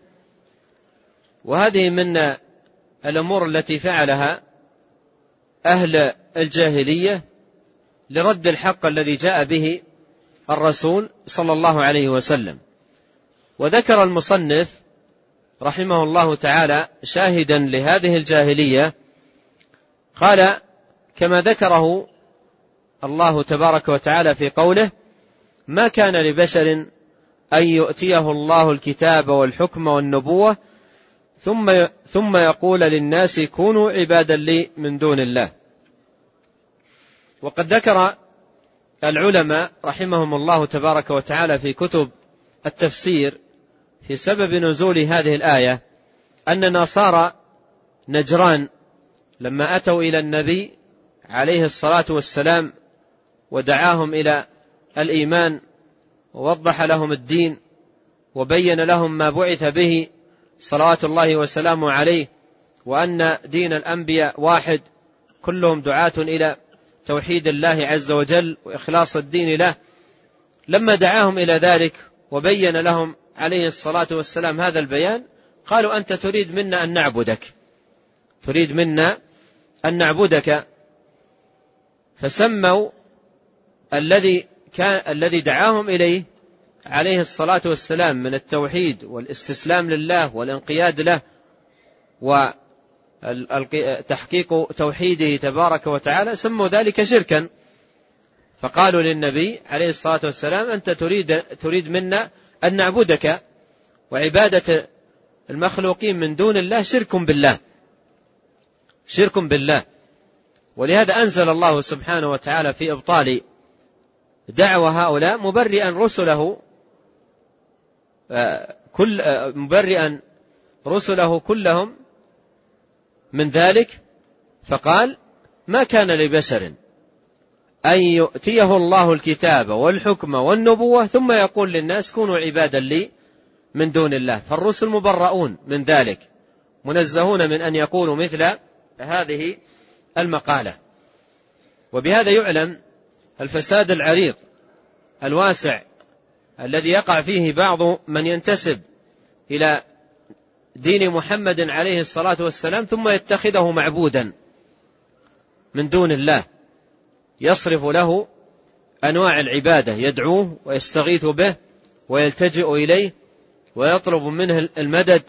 وهذه من الأمور التي فعلها أهل الجاهلية لرد الحق الذي جاء به الرسول صلى الله عليه وسلم. وذكر المصنف رحمه الله تعالى شاهدا لهذه الجاهلية قال كما ذكره الله تبارك وتعالى في قوله ما كان لبشر أن يؤتيه الله الكتاب والحكم والنبوة ثم ثم يقول للناس كونوا عبادا لي من دون الله. وقد ذكر العلماء رحمهم الله تبارك وتعالى في كتب التفسير في سبب نزول هذه الآية أن نصارى نجران لما أتوا إلى النبي عليه الصلاة والسلام ودعاهم إلى الإيمان ووضح لهم الدين وبين لهم ما بعث به صلوات الله وسلامه عليه وأن دين الأنبياء واحد كلهم دعاة إلى توحيد الله عز وجل وإخلاص الدين له. لما دعاهم إلى ذلك وبين لهم عليه الصلاة والسلام هذا البيان قالوا أنت تريد منا أن نعبدك. تريد منا أن نعبدك. فسموا الذي كان الذي دعاهم إليه عليه الصلاة والسلام من التوحيد والاستسلام لله والانقياد له وتحقيق توحيده تبارك وتعالى سموا ذلك شركا. فقالوا للنبي عليه الصلاة والسلام أنت تريد, تريد منا أن نعبدك وعبادة المخلوقين من دون الله شرك بالله. شرك بالله. ولهذا أنزل الله سبحانه وتعالى في إبطال دعوة هؤلاء مبرئا رسله كل مبرئا رسله كلهم من ذلك فقال ما كان لبشر أن يؤتيه الله الكتاب والحكم والنبوة ثم يقول للناس كونوا عبادا لي من دون الله فالرسل مبرؤون من ذلك منزهون من أن يقولوا مثل هذه المقالة. وبهذا يعلم الفساد العريض الواسع الذي يقع فيه بعض من ينتسب إلى دين محمد عليه الصلاة والسلام ثم يتخذه معبودا من دون الله. يصرف له أنواع العبادة يدعوه ويستغيث به ويلتجئ إليه ويطلب منه المدد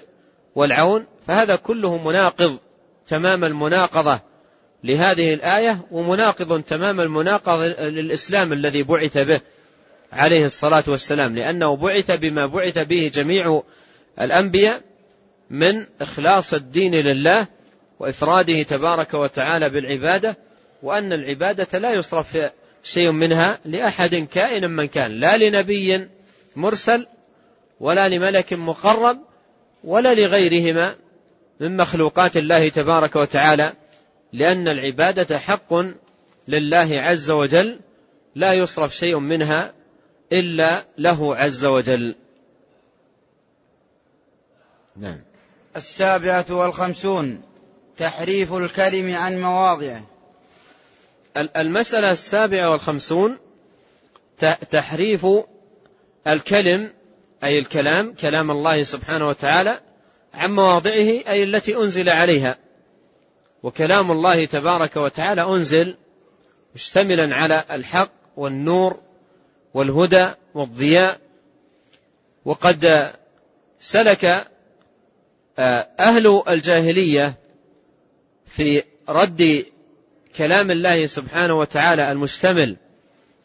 والعون فهذا كله مناقض تمام المناقضة. لهذه الآية ومناقض تمام المناقضة للإسلام الذي بعث به عليه الصلاة والسلام لأنه بعث بما بعث به جميع الأنبياء من إخلاص الدين لله وإفراده تبارك وتعالى بالعبادة وأن العبادة لا يصرف شيء منها لأحد كائن من كان لا لنبي مرسل ولا لملك مقرب ولا لغيرهما من مخلوقات الله تبارك وتعالى. لأن العبادة حق لله عز وجل لا يصرف شيء منها إلا له عز وجل. نعم. السابعة والخمسون تحريف الكلم عن مواضعه. المسألة السابعة والخمسون تحريف الكلم أي الكلام كلام الله سبحانه وتعالى عن مواضعه أي التي أنزل عليها. وكلام الله تبارك وتعالى أنزل مشتملا على الحق والنور والهدى والضياء. وقد سلك آه، أهل الجاهلية في رد كلام الله سبحانه وتعالى المشتمل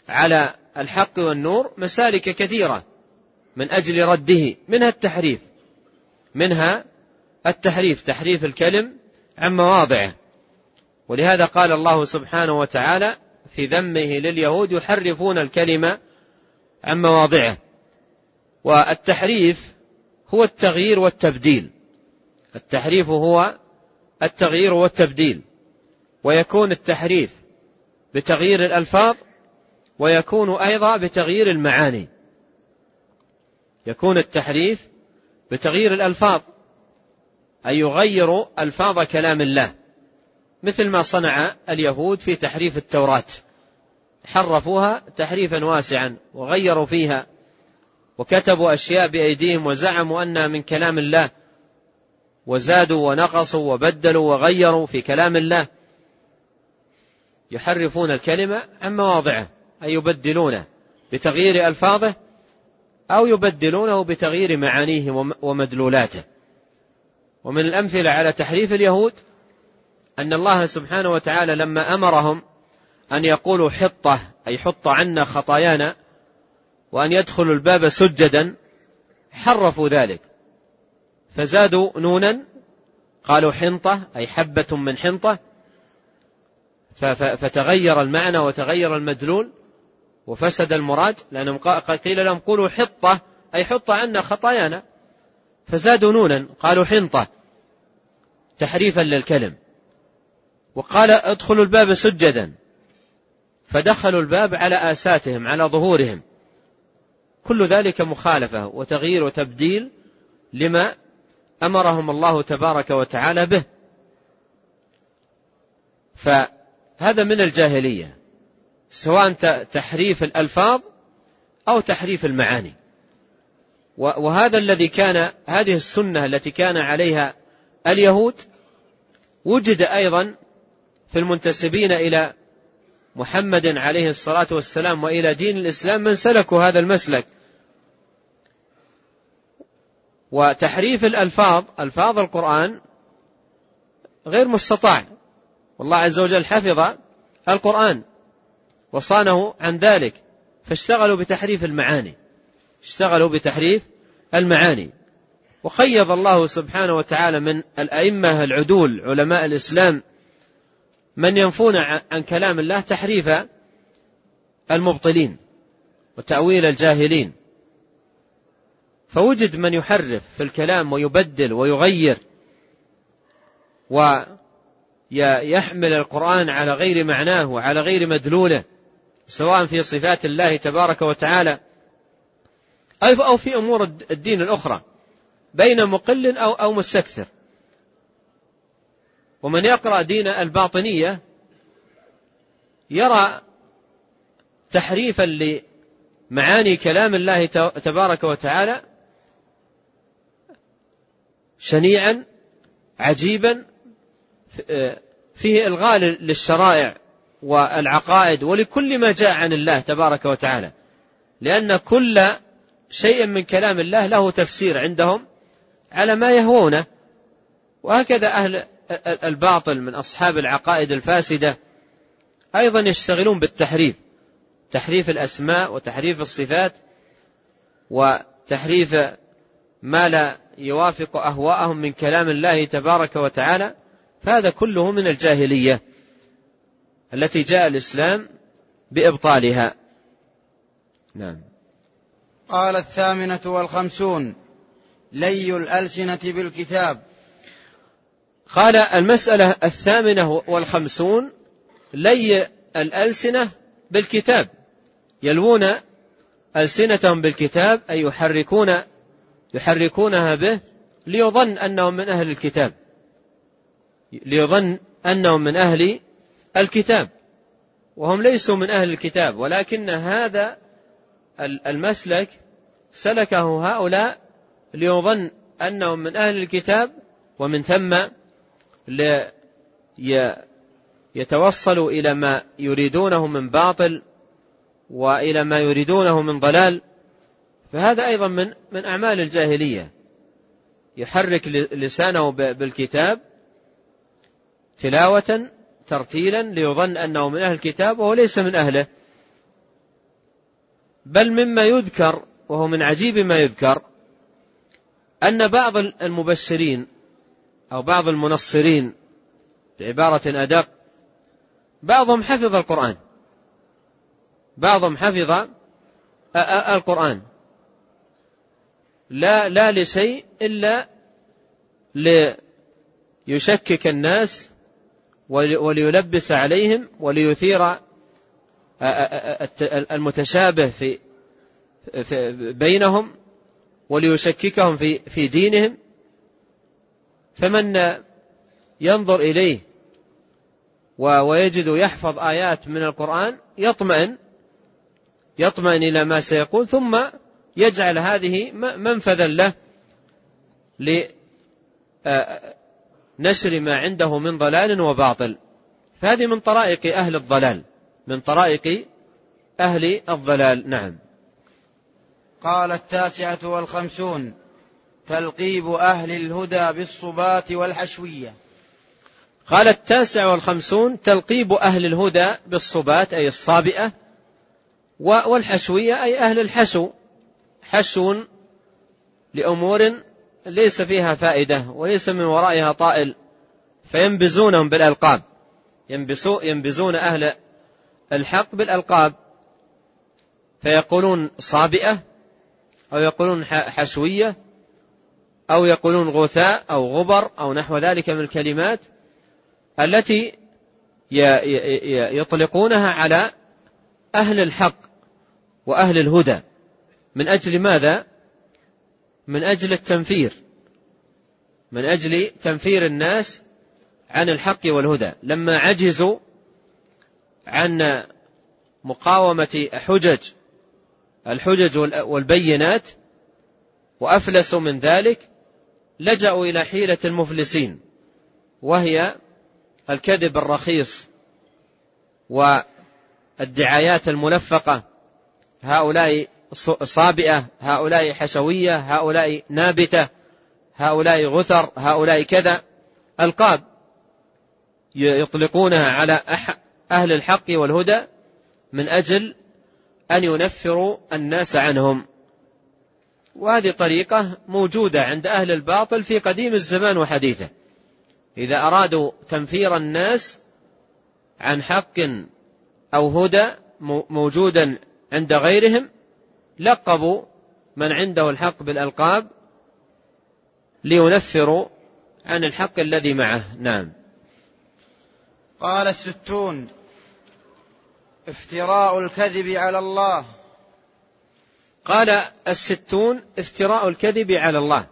على الحق والنور مسالك كثيرة من أجل رده منها التحريف منها التحريف تحريف الكلم عن مواضعه. ولهذا قال الله سبحانه وتعالى في ذمه لليهود يحرفون الكلمة عن مواضعه. والتحريف هو التغيير والتبديل. التحريف هو التغيير والتبديل. ويكون التحريف بتغيير الألفاظ ويكون أيضا بتغيير المعاني. يكون التحريف بتغيير الألفاظ أي يغير ألفاظ كلام الله. مثل ما صنع اليهود في تحريف التوراة. حرفوها تحريفا واسعا وغيروا فيها. وكتبوا أشياء بأيديهم وزعموا أنها من كلام الله. وزادوا ونقصوا وبدلوا وغيروا في كلام الله. يحرفون الكلمة عن مواضعه أي يبدلونه بتغيير ألفاظه أو يبدلونه بتغيير معانيه ومدلولاته. ومن الأمثلة على تحريف اليهود أن الله سبحانه وتعالى لما أمرهم أن يقولوا حطة أي حط عنا خطايانا وأن يدخلوا الباب سجدا حرفوا ذلك. فزادوا نونا قالوا حنطة أي حبة من حنطة فتغير المعنى وتغير المدلول وفسد المراد لأنهم قيل لهم قولوا حطة أي حط عنا خطايانا. فزادوا نونا قالوا حنطة تحريفا للكلم. وقال ادخلوا الباب سجدا. فدخلوا الباب على آساتهم على ظهورهم. كل ذلك مخالفة وتغيير وتبديل لما أمرهم الله تبارك وتعالى به. فهذا من الجاهلية سواء تحريف الألفاظ أو تحريف المعاني. وهذا الذي كان هذه السنة التي كان عليها اليهود وجد أيضا في المنتسبين إلى محمد عليه الصلاة والسلام وإلى دين الإسلام من سلكوا هذا المسلك. وتحريف الألفاظ ألفاظ القرآن غير مستطاع. والله عز وجل حفظ القرآن وصانه عن ذلك فاشتغلوا بتحريف المعاني. اشتغلوا بتحريف المعاني. وقيض الله سبحانه وتعالى من الأئمة العدول علماء الإسلام من ينفون عن كلام الله تحريف المبطلين وتأويل الجاهلين. فوجد من يحرف في الكلام ويبدل ويغير ويحمل القرآن على غير معناه وعلى غير مدلوله سواء في صفات الله تبارك وتعالى أو في أمور الدين الأخرى بين مقل أو أو مستكثر. ومن يقرأ دين الباطنية يرى تحريفا لمعاني كلام الله تبارك وتعالى شنيعا عجيبا فيه إلغاء للشرائع والعقائد ولكل ما جاء عن الله تبارك وتعالى. لأن كل شيء من كلام الله له تفسير عندهم على ما يهوونه. وهكذا أهل الباطل من أصحاب العقائد الفاسدة أيضا يشتغلون بالتحريف تحريف الأسماء وتحريف الصفات وتحريف ما لا يوافق أهواءهم من كلام الله تبارك وتعالى. فهذا كله من الجاهلية التي جاء الإسلام بإبطالها. نعم. قال الثامنة والخمسون لي الألسنة بالكتاب. قال المسألة الثامنة والخمسون لي الألسنة بالكتاب. يلوون ألسنتهم بالكتاب أي يحركون يحركونها به ليظن أنهم من أهل الكتاب. ليظن أنهم من أهل الكتاب. وهم ليسوا من أهل الكتاب ولكن هذا المسلك سلكه هؤلاء ليظن أنهم من أهل الكتاب ومن ثم يتوصلوا إلى ما يريدونه من باطل وإلى ما يريدونه من ضلال. فهذا أيضا من من أعمال الجاهلية. يحرك لسانه بالكتاب تلاوة ترتيلا ليظن أنه من أهل الكتاب وهو ليس من أهله. بل مما يذكر وهو من عجيب ما يذكر أن بعض المبشرين أو بعض المنصرين بعبارة أدق بعضهم حفظ القرآن. بعضهم حفظ القرآن. لا لا لشيء إلا ليشكك الناس وليلبس عليهم وليثير المتشابه في بينهم وليشككهم في في دينهم فمن ينظر إليه ويجد يحفظ آيات من القرآن يطمئن يطمئن إلى ما سيقول ثم يجعل هذه منفذا له لنشر ما عنده من ضلال وباطل. فهذه من طرائق أهل الضلال. من طرائق أهل الضلال. نعم. قال التاسعة والخمسون تلقيب أهل الهدى بالصبات والحشوية. قال التاسع والخمسون تلقيب أهل الهدى بالصبات أي الصابئة والحشوية أي أهل الحشو. حشو لأمور ليس فيها فائدة وليس من ورائها طائل فينبزونهم بالألقاب. ينبزون أهل الحق بالألقاب. فيقولون صابئة أو يقولون حشوية أو يقولون غثاء أو غبر أو نحو ذلك من الكلمات التي يطلقونها على أهل الحق وأهل الهدى. من أجل ماذا؟ من أجل التنفير. من أجل تنفير الناس عن الحق والهدى. لما عجزوا عن مقاومة حجج الحجج والبينات وأفلسوا من ذلك لجأوا إلى حيلة المفلسين وهي الكذب الرخيص والدعايات الملفقة هؤلاء صابئة هؤلاء حشوية هؤلاء نابتة هؤلاء غثر هؤلاء كذا ألقاب يطلقونها على أهل الحق والهدى من أجل أن ينفروا الناس عنهم. وهذه طريقة موجودة عند أهل الباطل في قديم الزمان وحديثه. إذا أرادوا تنفير الناس عن حق أو هدى موجودا عند غيرهم لقبوا من عنده الحق بالألقاب لينفروا عن الحق الذي معه. نعم. قال الستون افتراء الكذب على الله. قال الستون افتراء الكذب على الله.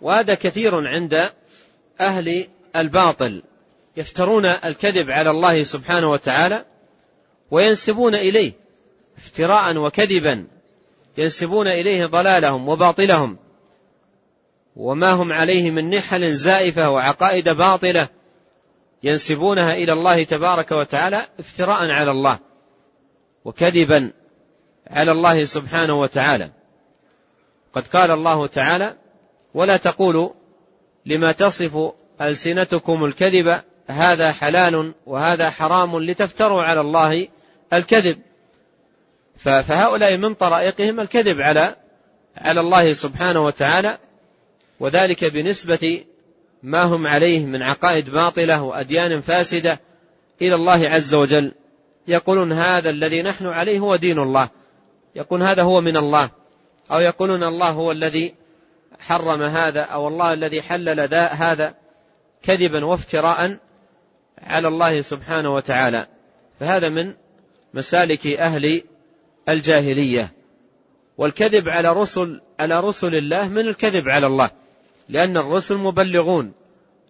وهذا كثير عند أهل الباطل. يفترون الكذب على الله سبحانه وتعالى وينسبون إليه افتراء وكذبا. ينسبون إليه ضلالهم وباطلهم. وما هم عليه من نحل زائفة وعقائد باطلة. ينسبونها إلى الله تبارك وتعالى افتراء على الله. وكذبا على الله سبحانه وتعالى. قد قال الله تعالى ولا تقولوا لما تصف ألسنتكم الكذب هذا حلال وهذا حرام لتفتروا على الله الكذب. فهؤلاء من طرائقهم الكذب على على الله سبحانه وتعالى وذلك بنسبة ما هم عليه من عقائد باطلة وأديان فاسدة إلى الله عز وجل. يقولون هذا الذي نحن عليه هو دين الله. يقول هذا هو من الله. أو يقولون الله هو الذي حرم هذا أو الله الذي حلل هذا كذبا وافتراء على الله سبحانه وتعالى. فهذا من مسالك أهل الجاهلية. والكذب على رسل على رسل الله من الكذب على الله. لأن الرسل مبلغون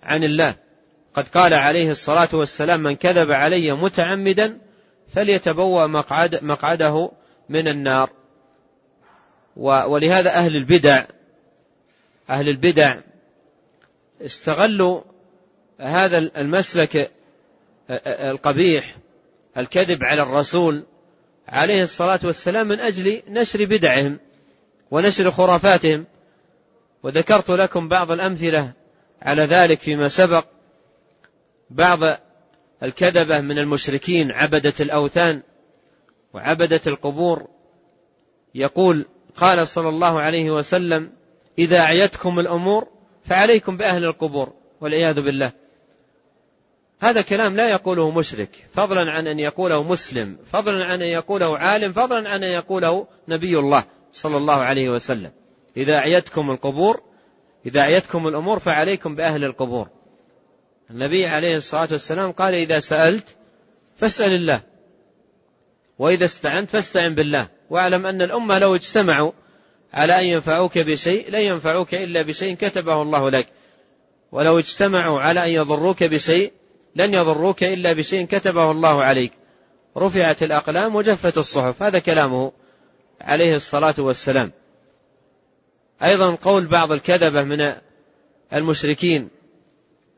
عن الله. قد قال عليه الصلاة والسلام من كذب علي متعمدا فليتبوأ مقعد مقعده من النار. ولهذا أهل البدع أهل البدع استغلوا هذا المسلك القبيح الكذب على الرسول عليه الصلاة والسلام من أجل نشر بدعهم ونشر خرافاتهم. وذكرت لكم بعض الأمثلة على ذلك فيما سبق. بعض الكذبة من المشركين عبدة الأوثان وعبدة القبور. يقول قال صلى الله عليه وسلم إذا أعيتكم الأمور فعليكم بأهل القبور والعياذ بالله. هذا كلام لا يقوله مشرك فضلا عن أن يقوله مسلم فضلا عن أن يقوله عالم فضلا عن أن يقوله نبي الله صلى الله عليه وسلم. إذا أعيتكم القبور إذا أعيتكم الأمور فعليكم بأهل القبور. النبي عليه الصلاة والسلام قال إذا سألت فاسأل الله وإذا استعنت فاستعن بالله. واعلم أن الأمة لو اجتمعوا على أن ينفعوك بشيء لن ينفعوك إلا بشيء كتبه الله لك. ولو اجتمعوا على أن يضروك بشيء لن يضروك إلا بشيء كتبه الله عليك. رفعت الأقلام وجفت الصحف. هذا كلامه عليه الصلاة والسلام. أيضا قول بعض الكذبة من المشركين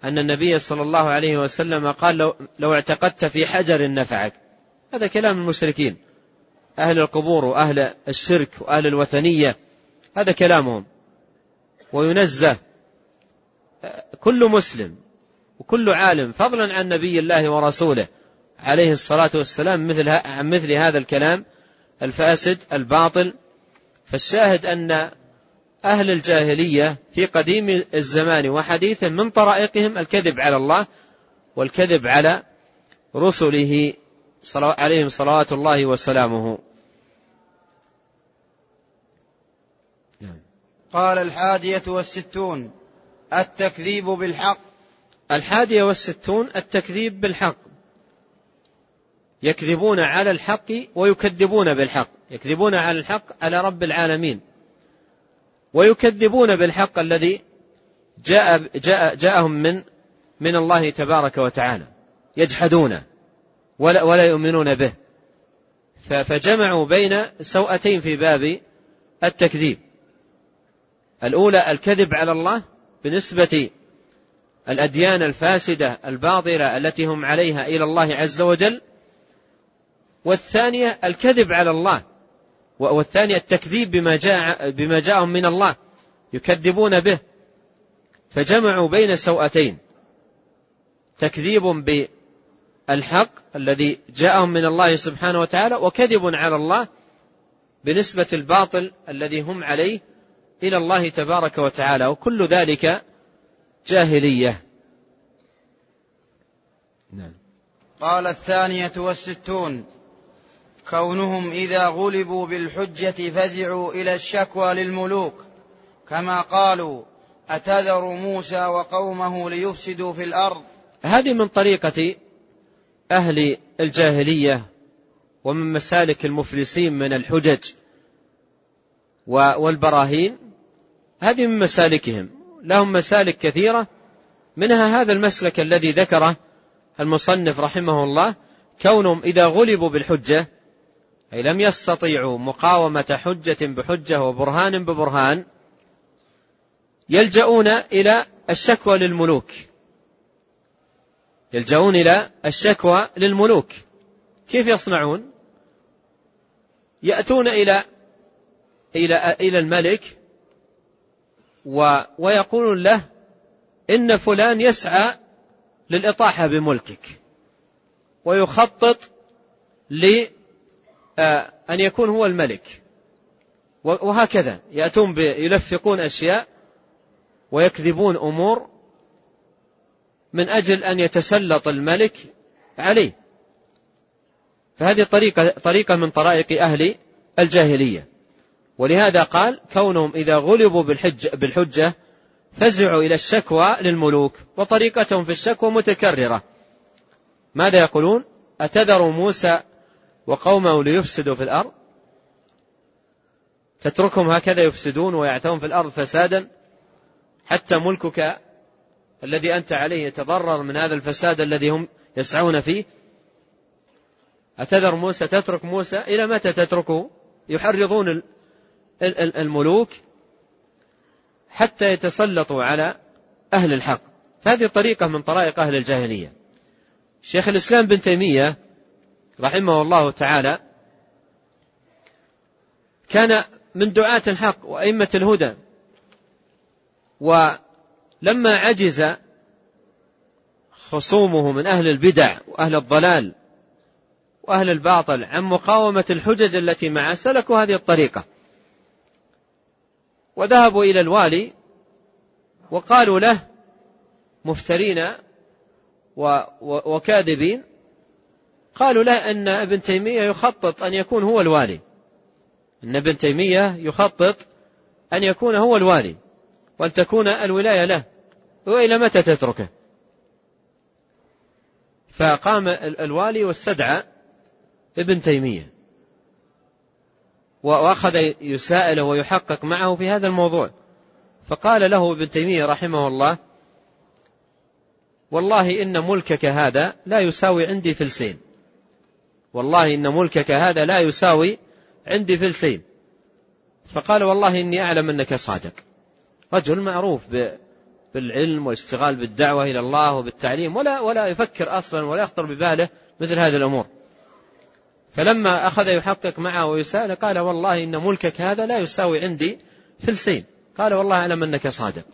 أن النبي صلى الله عليه وسلم قال لو, لو اعتقدت في حجر نفعك. هذا كلام المشركين. أهل القبور وأهل الشرك وأهل الوثنية. هذا كلامهم. وينزه. كل مسلم وكل عالم فضلا عن نبي الله ورسوله عليه الصلاة والسلام مثل عن مثل هذا الكلام الفاسد الباطل. فالشاهد أن أهل الجاهلية في قديم الزمان وحديثه من طرائقهم الكذب على الله والكذب على رسله عليهم صلوات الله وسلامه. نعم. قال الحادية والستون التكذيب بالحق. الحادية والستون التكذيب بالحق. يكذبون على الحق ويكذبون بالحق. يكذبون على الحق على رب العالمين. ويكذبون بالحق الذي جاء, جاء جاءهم من من الله تبارك وتعالى يجحدونه ولا, ولا يؤمنون به. فجمعوا بين سوءتين في باب التكذيب. الأولى الكذب على الله بنسبة الأديان الفاسدة الباطلة التي هم عليها إلى الله عز وجل والثانية الكذب على الله والثانية التكذيب بما جاء بما جاءهم من الله يكذبون به. فجمعوا بين سوءتين تكذيب بالحق الذي جاءهم من الله سبحانه وتعالى وكذب على الله بنسبة الباطل الذي هم عليه إلى الله تبارك وتعالى. وكل ذلك جاهلية. نعم. قال الثانية والستون. كونهم إذا غلبوا بالحجة فزعوا إلى الشكوى للملوك كما قالوا أتذر موسى وقومه ليفسدوا في الأرض؟ هذه من طريقة أهل الجاهلية ومن مسالك المفلسين من الحجج والبراهين. هذه من مسالكهم لهم مسالك كثيرة منها هذا المسلك الذي ذكره المصنف رحمه الله كونهم إذا غلبوا بالحجة أي لم يستطيعوا مقاومة حجة بحجة وبرهان ببرهان يلجؤون إلى الشكوى للملوك. يلجؤون إلى الشكوى للملوك. كيف يصنعون؟ يأتون إلى إلى إلى الملك و ويقولون له إن فلان يسعى للإطاحة بملكك ويخطط أن يكون هو الملك. وهكذا. يأتون يلفقون أشياء ويكذبون أمور من أجل أن يتسلط الملك عليه. فهذه طريقة, طريقة من طرائق أهل الجاهلية. ولهذا قال كونهم إذا غلبوا بالحجة, بالحجة فزعوا إلى الشكوى للملوك. وطريقتهم في الشكوى متكررة. ماذا يقولون؟ أتذر موسى وقومه ليفسدوا في الأرض. تتركهم هكذا يفسدون ويعتون في الأرض فسادا. حتى ملكك الذي أنت عليه يتضرر من هذا الفساد الذي هم يسعون فيه. أتذر موسى؟ تترك موسى؟ إلى متى تتركه؟ يحرضون الملوك حتى يتسلطوا على أهل الحق. فهذه طريقة من طرائق أهل الجاهلية. شيخ الإسلام بن تيمية رحمه الله تعالى كان من دعاة الحق وأئمة الهدى. ولما عجز خصومه من أهل البدع وأهل الضلال وأهل الباطل عن مقاومة الحجج التي معه سلكوا هذه الطريقة. وذهبوا إلى الوالي وقالوا له مفترين وكاذبين. قالوا له أن ابن تيمية يخطط أن يكون هو الوالي. أن ابن تيمية يخطط أن يكون هو الوالي. ولتكون الولاية له. وإلى متى تتركه؟ فقام الوالي واستدعى ابن تيمية. وأخذ يسائله ويحقق معه في هذا الموضوع. فقال له ابن تيمية رحمه الله والله إن ملكك هذا لا يساوي عندي فلسين والله إن ملكك هذا لا يساوي عندي فلسين فقال والله إني أعلم أنك صادق. رجل معروف بالعلم والاشتغال بالدعوة إلى الله وبالتعليم ولا ولا يفكر أصلا ولا يخطر بباله مثل هذه الأمور. فلما أخذ يحقق معه ويسأل قال والله إن ملكك هذا لا يساوي عندي فلسين قال والله أعلم أنك صادق.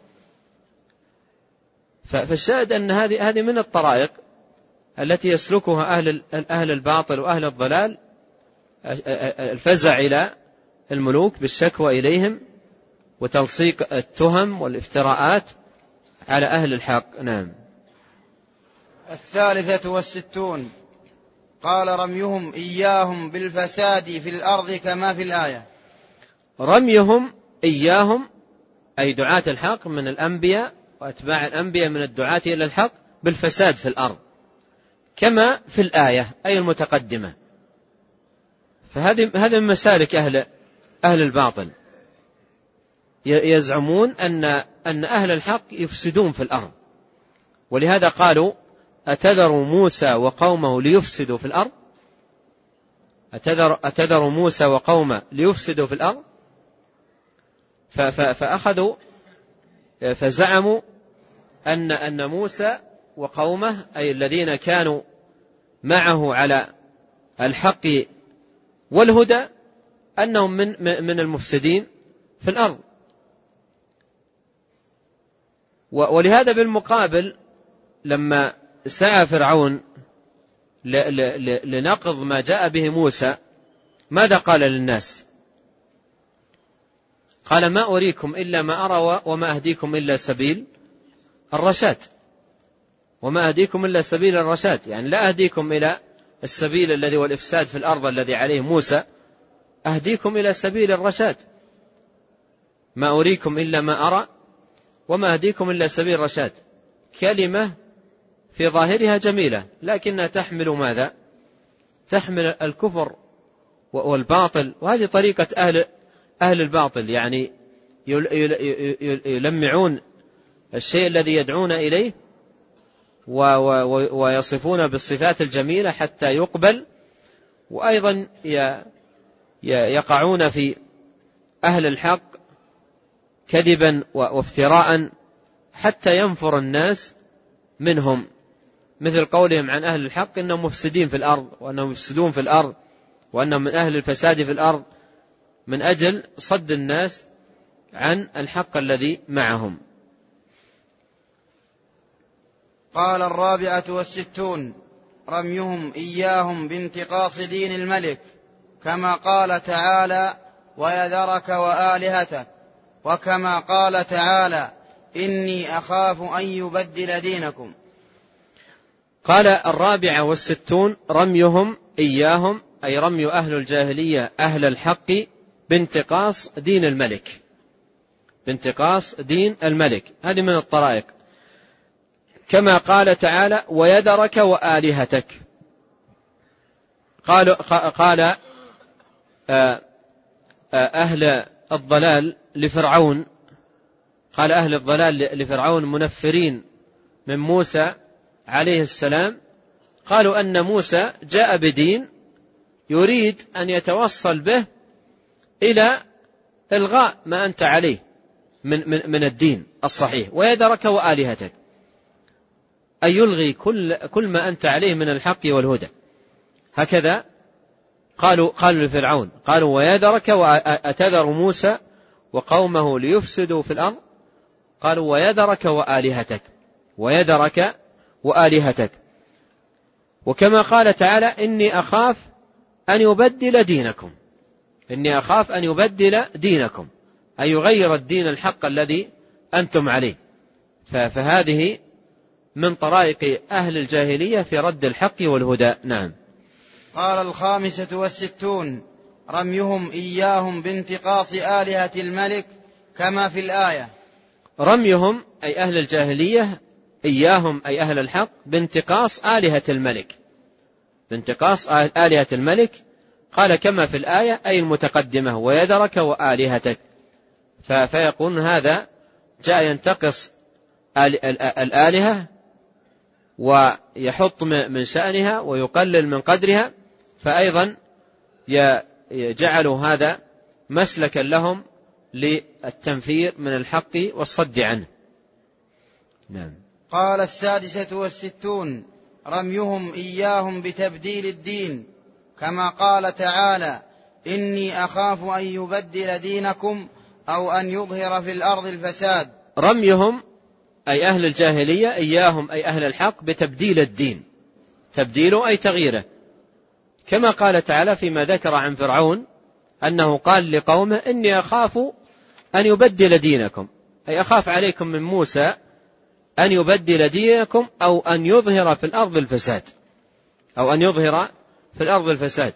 فالشاهد أن هذه هذه من الطرائق التي يسلكها أهل أهل الباطل وأهل الضلال الفزع إلى الملوك بالشكوى إليهم وتلصيق التهم والافتراءات على أهل الحق. نعم. الثالثة والستون. قال رميهم إياهم بالفساد في الأرض كما في الآية. رميهم إياهم أي دعاة الحق من الأنبياء وأتباع الأنبياء من الدعاة إلى الحق بالفساد في الأرض. كما في الآية أي المتقدمة. فهذه هذا من مسالك أهل أهل الباطل. يزعمون أن أن أهل الحق يفسدون في الأرض. ولهذا قالوا أتذر موسى وقومه ليفسدوا في الأرض؟ أتذر, أتذر موسى وقومه ليفسدوا في الأرض؟ فأخذوا فزعموا أن أن موسى وقومه أي الذين كانوا معه على الحق والهدى أنهم من من المفسدين في الأرض. ولهذا بالمقابل لما سعى فرعون لنقض ما جاء به موسى ماذا قال للناس؟ قال ما أريكم إلا ما أرى وما أهديكم إلا سبيل الرشاد. وما أهديكم إلا سبيل الرشاد. يعني لا أهديكم إلى السبيل الذي هو الإفساد في الأرض الذي عليه موسى. أهديكم إلى سبيل الرشاد. ما أريكم إلا ما أرى وما أهديكم إلا سبيل الرشاد. كلمة في ظاهرها جميلة لكنها تحمل ماذا؟ تحمل الكفر والباطل. وهذه طريقة أهل أهل الباطل. يعني يلمعون الشيء الذي يدعون إليه ويصفون بالصفات الجميلة حتى يقبل وأيضا يقعون في أهل الحق كذبا وافتراء حتى ينفر الناس منهم. مثل قولهم عن أهل الحق إنهم مفسدين في الأرض وأنهم يفسدون في الأرض وأنهم من أهل الفساد في الأرض من أجل صد الناس عن الحق الذي معهم. قال الرابعة والستون رميهم إياهم بانتقاص دين الملك كما قال تعالى ويذرك وآلهتك وكما قال تعالى إني أخاف أن يبدل دينكم قال الرابعة والستون رميهم إياهم أي رمي أهل الجاهلية أهل الحق بانتقاص دين الملك. بانتقاص دين الملك. هذه من الطرائق. كما قال تعالى ويذرك وآلهتك. قال قال آه، آه، أهل الضلال لفرعون. قال أهل الضلال لفرعون منفرين من موسى عليه السلام. قالوا أن موسى جاء بدين يريد أن يتوصل به إلى إلغاء ما أنت عليه من, من, من الدين الصحيح. ويدرك وآلهتك. أن يلغي كل, كل ما أنت عليه من الحق والهدى. هكذا قالوا قالوا لفرعون قالوا ويدرك وأتذر موسى وقومه ليفسدوا في الأرض؟ قالوا ويدرك وآلهتك ويدرك وآلهتك. وكما قال تعالى إني أخاف أن يبدل دينكم. إني أخاف أن يبدل دينكم أن يغير الدين الحق الذي أنتم عليه. فهذه من طرائق أهل الجاهلية في رد الحق والهدى. نعم. قال الخامسة والستون رميهم إياهم بانتقاص آلهة الملك كما في الآية. رميهم أي أهل الجاهلية إياهم أي أهل الحق بانتقاص آلهة الملك. بانتقاص آلهة الملك. قال كما في الآية أي المتقدمة ويذرك وآلهتك فيقول هذا جاء ينتقص الآلهة ويحط من شأنها ويقلل من قدرها فأيضا جعلوا هذا مسلكا لهم للتنفير من الحق والصد عنه. نعم. قال السادسة والستون رميهم إياهم بتبديل الدين كما قال تعالى إني أخاف أن يبدل دينكم أو أن يظهر في الأرض الفساد. رميهم أي أهل الجاهلية إياهم أي أهل الحق بتبديل الدين. تبديله أي تغييره. كما قال تعالى فيما ذكر عن فرعون أنه قال لقومه إني أخاف أن يبدل دينكم. أي أخاف عليكم من موسى أن يبدل دينكم أو أن يظهر في الأرض الفساد. أو أن يظهر في الأرض الفساد.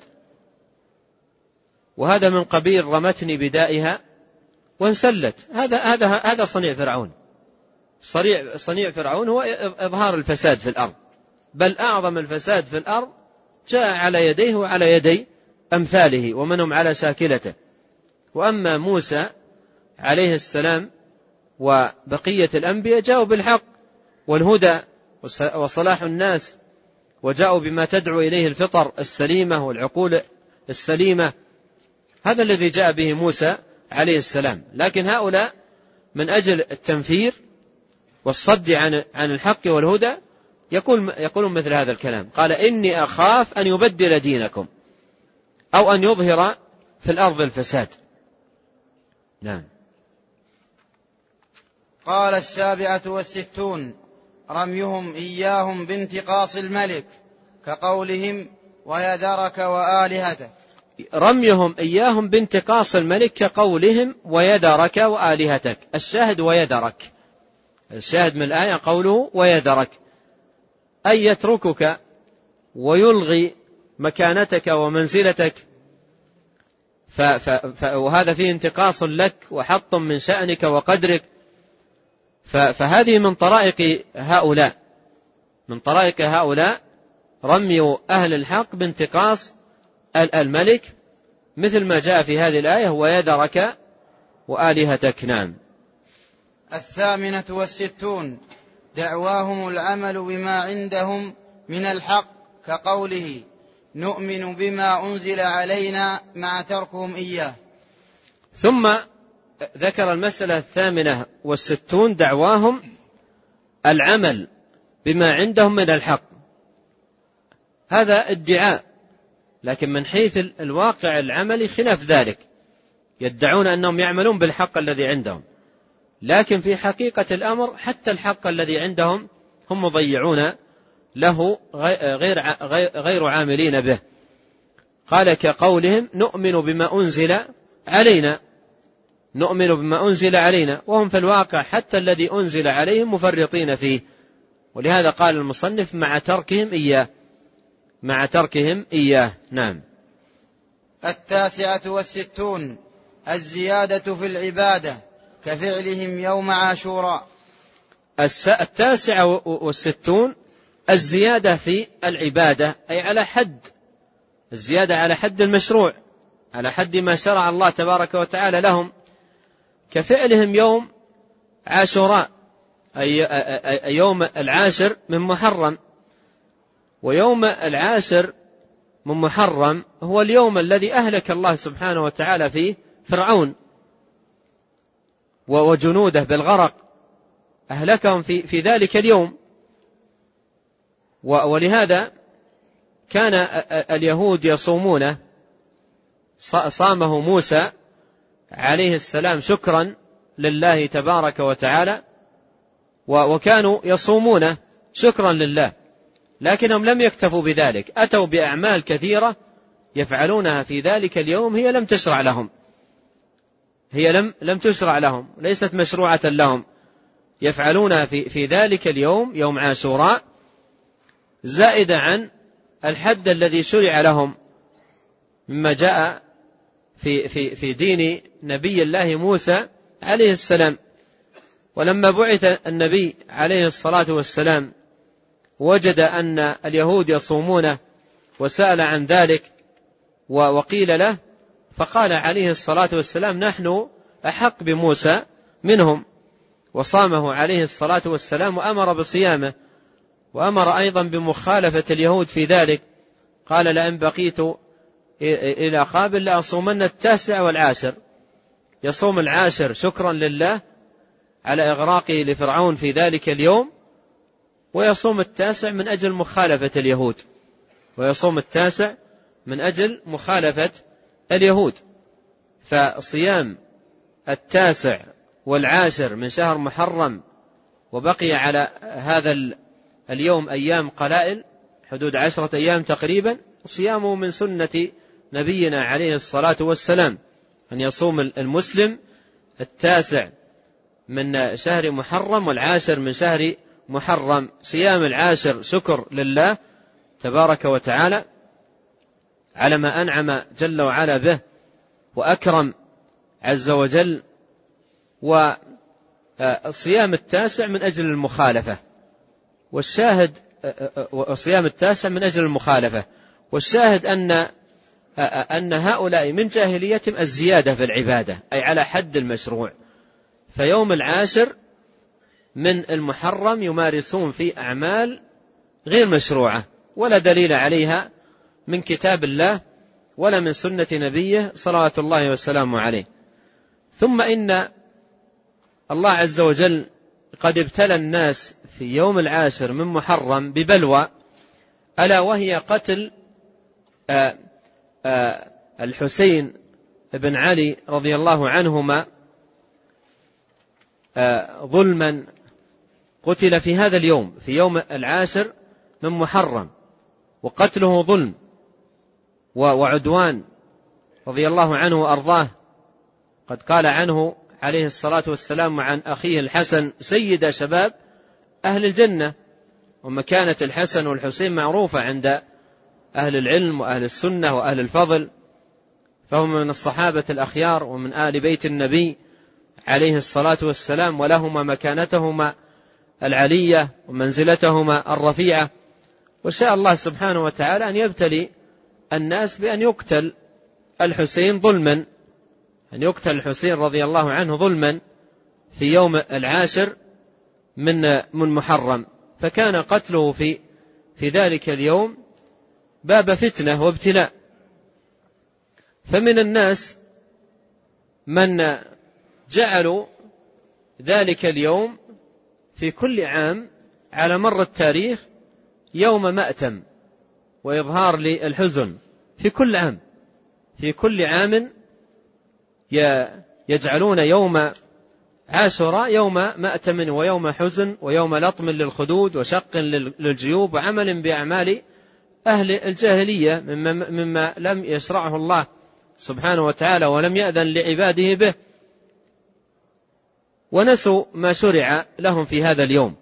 وهذا من قبيل رمتني بدائها وانسلت. هذا هذا هذا صنيع فرعون. صنيع صنيع فرعون هو إظهار الفساد في الأرض. بل أعظم الفساد في الأرض جاء على يديه وعلى يدي أمثاله ومنهم على شاكلته. وأما موسى عليه السلام وبقية الأنبياء جاءوا بالحق والهدى وصلاح الناس وجاءوا بما تدعو إليه الفطر السليمة والعقول السليمة. هذا الذي جاء به موسى عليه السلام. لكن هؤلاء من أجل التنفير والصد عن عن الحق والهدى يقول يقولون مثل هذا الكلام. قال إني أخاف أن يبدل دينكم أو أن يظهر في الأرض الفساد. نعم. قال السابعة والستون رميهم إياهم بانتقاص الملك كقولهم ويذرك وآلهتك رميهم إياهم بانتقاص الملك كقولهم ويذرك وآلهتك. الشاهد ويذرك. الشاهد من الآية قوله ويذرك أي يتركك ويلغي مكانتك ومنزلتك. ف ف ف وهذا فيه انتقاص لك وحط من شأنك وقدرك. فهذه من طرائق هؤلاء من طرائق هؤلاء رمي أهل الحق بانتقاص الملك. مثل ما جاء في هذه الآية ويدرك وآلهتك. نعم. الثامنة والستون. دعواهم العمل بما عندهم من الحق كقوله نؤمن بما أنزل علينا مع تركهم إياه. ثم ذكر المسألة الثامنة والستون دعواهم العمل بما عندهم من الحق. هذا ادعاء لكن من حيث الواقع العملي خلاف ذلك. يدعون أنهم يعملون بالحق الذي عندهم. لكن في حقيقة الأمر حتى الحق الذي عندهم هم مضيعون له غير غير عاملين به. قال كقولهم نؤمن بما أنزل علينا. نؤمن بما أنزل علينا. وهم في الواقع حتى الذي أنزل عليهم مفرطين فيه. ولهذا قال المصنف مع تركهم إياه. مع تركهم إياه. نعم. التاسعة والستون. الزيادة في العبادة. كفعلهم يوم عاشوراء. التاسعة والستون الزيادة في العبادة أي على حد الزيادة على حد المشروع على حد ما شرع الله تبارك وتعالى لهم. كفعلهم يوم عاشوراء أي يوم العاشر من محرم. ويوم العاشر من محرم هو اليوم الذي أهلك الله سبحانه وتعالى فيه فرعون. وجنوده بالغرق أهلكهم في, في ذلك اليوم. ولهذا كان اليهود يصومونه صامه موسى عليه السلام شكرا لله تبارك وتعالى. وكانوا يصومونه شكرا لله. لكنهم لم يكتفوا بذلك. أتوا بأعمال كثيرة يفعلونها في ذلك اليوم هي لم تشرع لهم. هي لم لم تشرع لهم ليست مشروعة لهم. يفعلونها في في ذلك اليوم يوم عاشوراء زائدة عن الحد الذي شرع لهم مما جاء في في في دين نبي الله موسى عليه السلام. ولما بعث النبي عليه الصلاة والسلام وجد أن اليهود يصومونه وسأل عن ذلك وقيل له فقال عليه الصلاة والسلام نحن أحق بموسى منهم. وصامه عليه الصلاة والسلام وأمر بصيامه. وأمر أيضا بمخالفة اليهود في ذلك. قال لئن بقيت إلى قابل لأصومن التاسع والعاشر. يصوم العاشر شكرا لله على إغراقه لفرعون في ذلك اليوم. ويصوم التاسع من أجل مخالفة اليهود. ويصوم التاسع من أجل مخالفة اليهود. فصيام التاسع والعاشر من شهر محرم وبقي على هذا اليوم أيام قلائل حدود عشرة أيام تقريبا صيامه من سنة نبينا عليه الصلاة والسلام. أن يصوم المسلم التاسع من شهر محرم والعاشر من شهر محرم. صيام العاشر شكر لله تبارك وتعالى. على ما أنعم جل وعلا به وأكرم عز وجل وصيام التاسع من أجل المخالفة. والشاهد وصيام التاسع من أجل المخالفة. والشاهد أن أن هؤلاء من جاهليتهم الزيادة في العبادة أي على حد المشروع. فيوم العاشر من المحرم يمارسون في أعمال غير مشروعة ولا دليل عليها من كتاب الله ولا من سنة نبيه صلوات الله وسلامه عليه. ثم إن الله عز وجل قد ابتلى الناس في يوم العاشر من محرم ببلوى ألا وهي قتل آآ آآ الحسين بن علي رضي الله عنهما ظلما قتل في هذا اليوم في يوم العاشر من محرم وقتله ظلم. وعدوان رضي الله عنه وأرضاه. قد قال عنه عليه الصلاة والسلام عن أخيه الحسن سيد شباب أهل الجنة ومكانة الحسن والحسين معروفة عند أهل العلم وأهل السنة وأهل الفضل فهم من الصحابة الأخيار ومن آل بيت النبي عليه الصلاة والسلام ولهما مكانتهما العلية ومنزلتهما الرفيعة. وشاء الله سبحانه وتعالى أن يبتلي الناس بأن يقتل الحسين ظلما. أن يقتل الحسين رضي الله عنه ظلما في يوم العاشر من من محرم. فكان قتله في في ذلك اليوم باب فتنة وابتلاء. فمن الناس من جعلوا ذلك اليوم في كل عام على مر التاريخ يوم مأتم وإظهار للحزن. في كل عام. في كل عام يجعلون يوم عاشوراء يوم مأتم ويوم حزن ويوم لطم للخدود وشق للجيوب وعمل بأعمال أهل الجاهلية مما, مما لم يشرعه الله سبحانه وتعالى ولم يأذن لعباده به. ونسوا ما شرع لهم في هذا اليوم.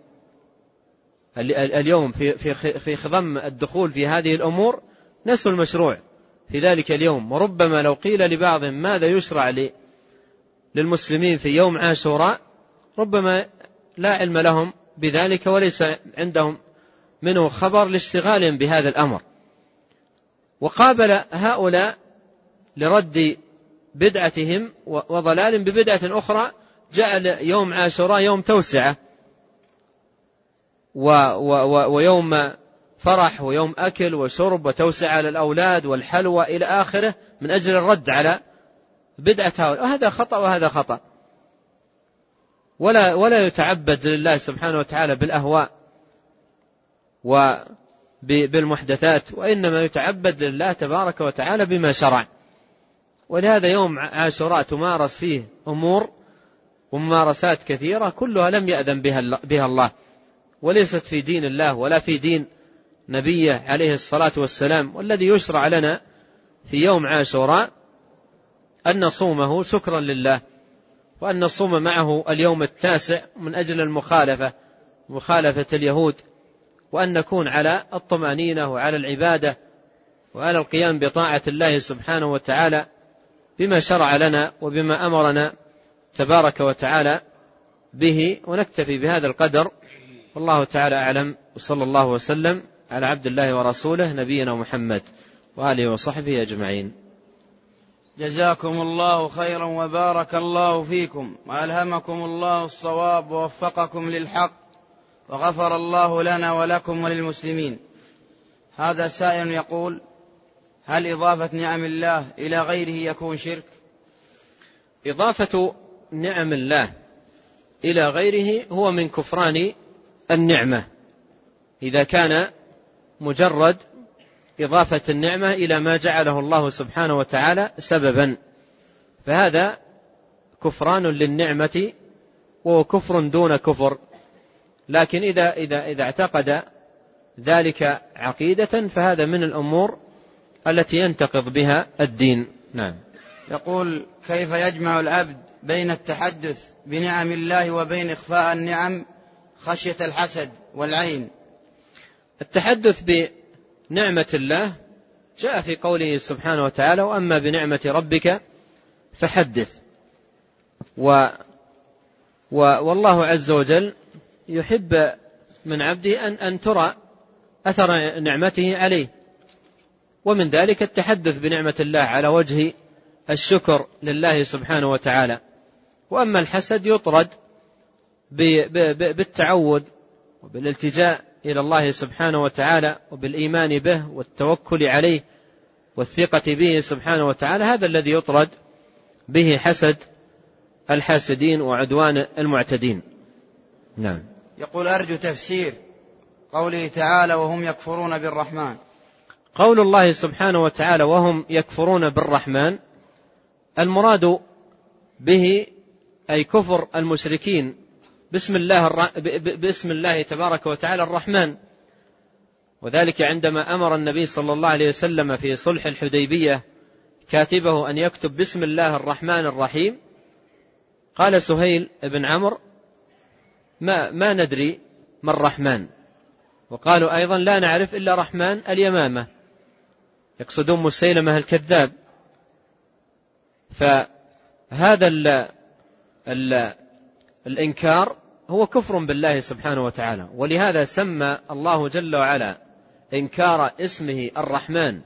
اليوم في خضم الدخول في هذه الأمور نسوا المشروع. في ذلك اليوم. وربما لو قيل لبعضهم ماذا يشرع للمسلمين في يوم عاشوراء ربما لا علم لهم بذلك وليس عندهم منه خبر لاشتغالهم بهذا الأمر. وقابل هؤلاء لرد بدعتهم وضلال ببدعة أخرى جعل يوم عاشوراء يوم توسعة و و و ويوم فرح ويوم أكل وشرب وتوسعة على الأولاد والحلوى إلى آخره من أجل الرد على بدعة هؤلاء. وهذا خطأ وهذا خطأ. ولا ولا يتعبد لله سبحانه وتعالى بالأهواء وبالمحدثات وإنما يتعبد لله تبارك وتعالى بما شرع. ولهذا يوم عاشوراء تمارس فيه أمور وممارسات كثيرة كلها لم يأذن بها, بها الله. وليست في دين الله ولا في دين نبيه عليه الصلاة والسلام والذي يشرع لنا في يوم عاشوراء أن نصومه شكرا لله وأن نصوم معه اليوم التاسع من أجل المخالفة مخالفة اليهود وأن نكون على الطمأنينة وعلى العبادة وعلى القيام بطاعة الله سبحانه وتعالى بما شرع لنا وبما أمرنا تبارك وتعالى به ونكتفي بهذا القدر. والله تعالى أعلم وصلى الله وسلم على عبد الله ورسوله نبينا محمد وآله وصحبه أجمعين. جزاكم الله خيرا وبارك الله فيكم وألهمكم الله الصواب ووفقكم للحق وغفر الله لنا ولكم وللمسلمين. هذا سائل يقول هل إضافة نعم الله إلى غيره يكون شرك؟ إضافة نعم الله إلى غيره هو من كفران النعمة. إذا كان مجرد إضافة النعمة إلى ما جعله الله سبحانه وتعالى سببا. فهذا كفران للنعمة وهو كفر دون كفر. لكن إذا إذا إذا اعتقد ذلك عقيدة فهذا من الأمور التي ينتقض بها الدين. نعم. يقول كيف يجمع العبد بين التحدث بنعم الله وبين إخفاء النعم خشية الحسد والعين؟ التحدث نعمة الله جاء في قوله سبحانه وتعالى وأما بنعمة ربك فحدث. و و والله عز وجل يحب من عبده أن أن ترى أثر نعمته عليه. ومن ذلك التحدث بنعمة الله على وجه الشكر لله سبحانه وتعالى. وأما الحسد يطرد بالتعوذ وبالالتجاء إلى الله سبحانه وتعالى وبالإيمان به والتوكل عليه والثقة به سبحانه وتعالى هذا الذي يطرد به حسد الحاسدين وعدوان المعتدين. نعم. يقول أرجو تفسير قوله تعالى وهم يكفرون بالرحمن قول الله سبحانه وتعالى وهم يكفرون بالرحمن المراد به أي كفر المشركين باسم الله باسم الله تبارك وتعالى الرحمن. وذلك عندما أمر النبي صلى الله عليه وسلم في صلح الحديبية كاتبه أن يكتب بسم الله الرحمن الرحيم. قال سهيل بن عمرو ما ما ندري ما الرحمن. وقالوا أيضا لا نعرف إلا رحمن اليمامة. يقصدون مسيلمة الكذاب. فهذا ال ال الإنكار هو كفر بالله سبحانه وتعالى. ولهذا سمى الله جل وعلا إنكار اسمه الرحمن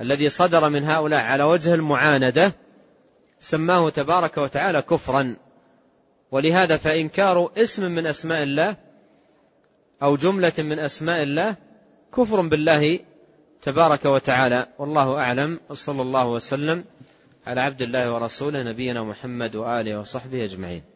الذي صدر من هؤلاء على وجه المعاندة سماه تبارك وتعالى كفرا. ولهذا فإنكار اسم من أسماء الله أو جملة من أسماء الله كفر بالله تبارك وتعالى. والله أعلم. وصلى الله وسلم على عبد الله ورسوله نبينا محمد وآله وصحبه أجمعين.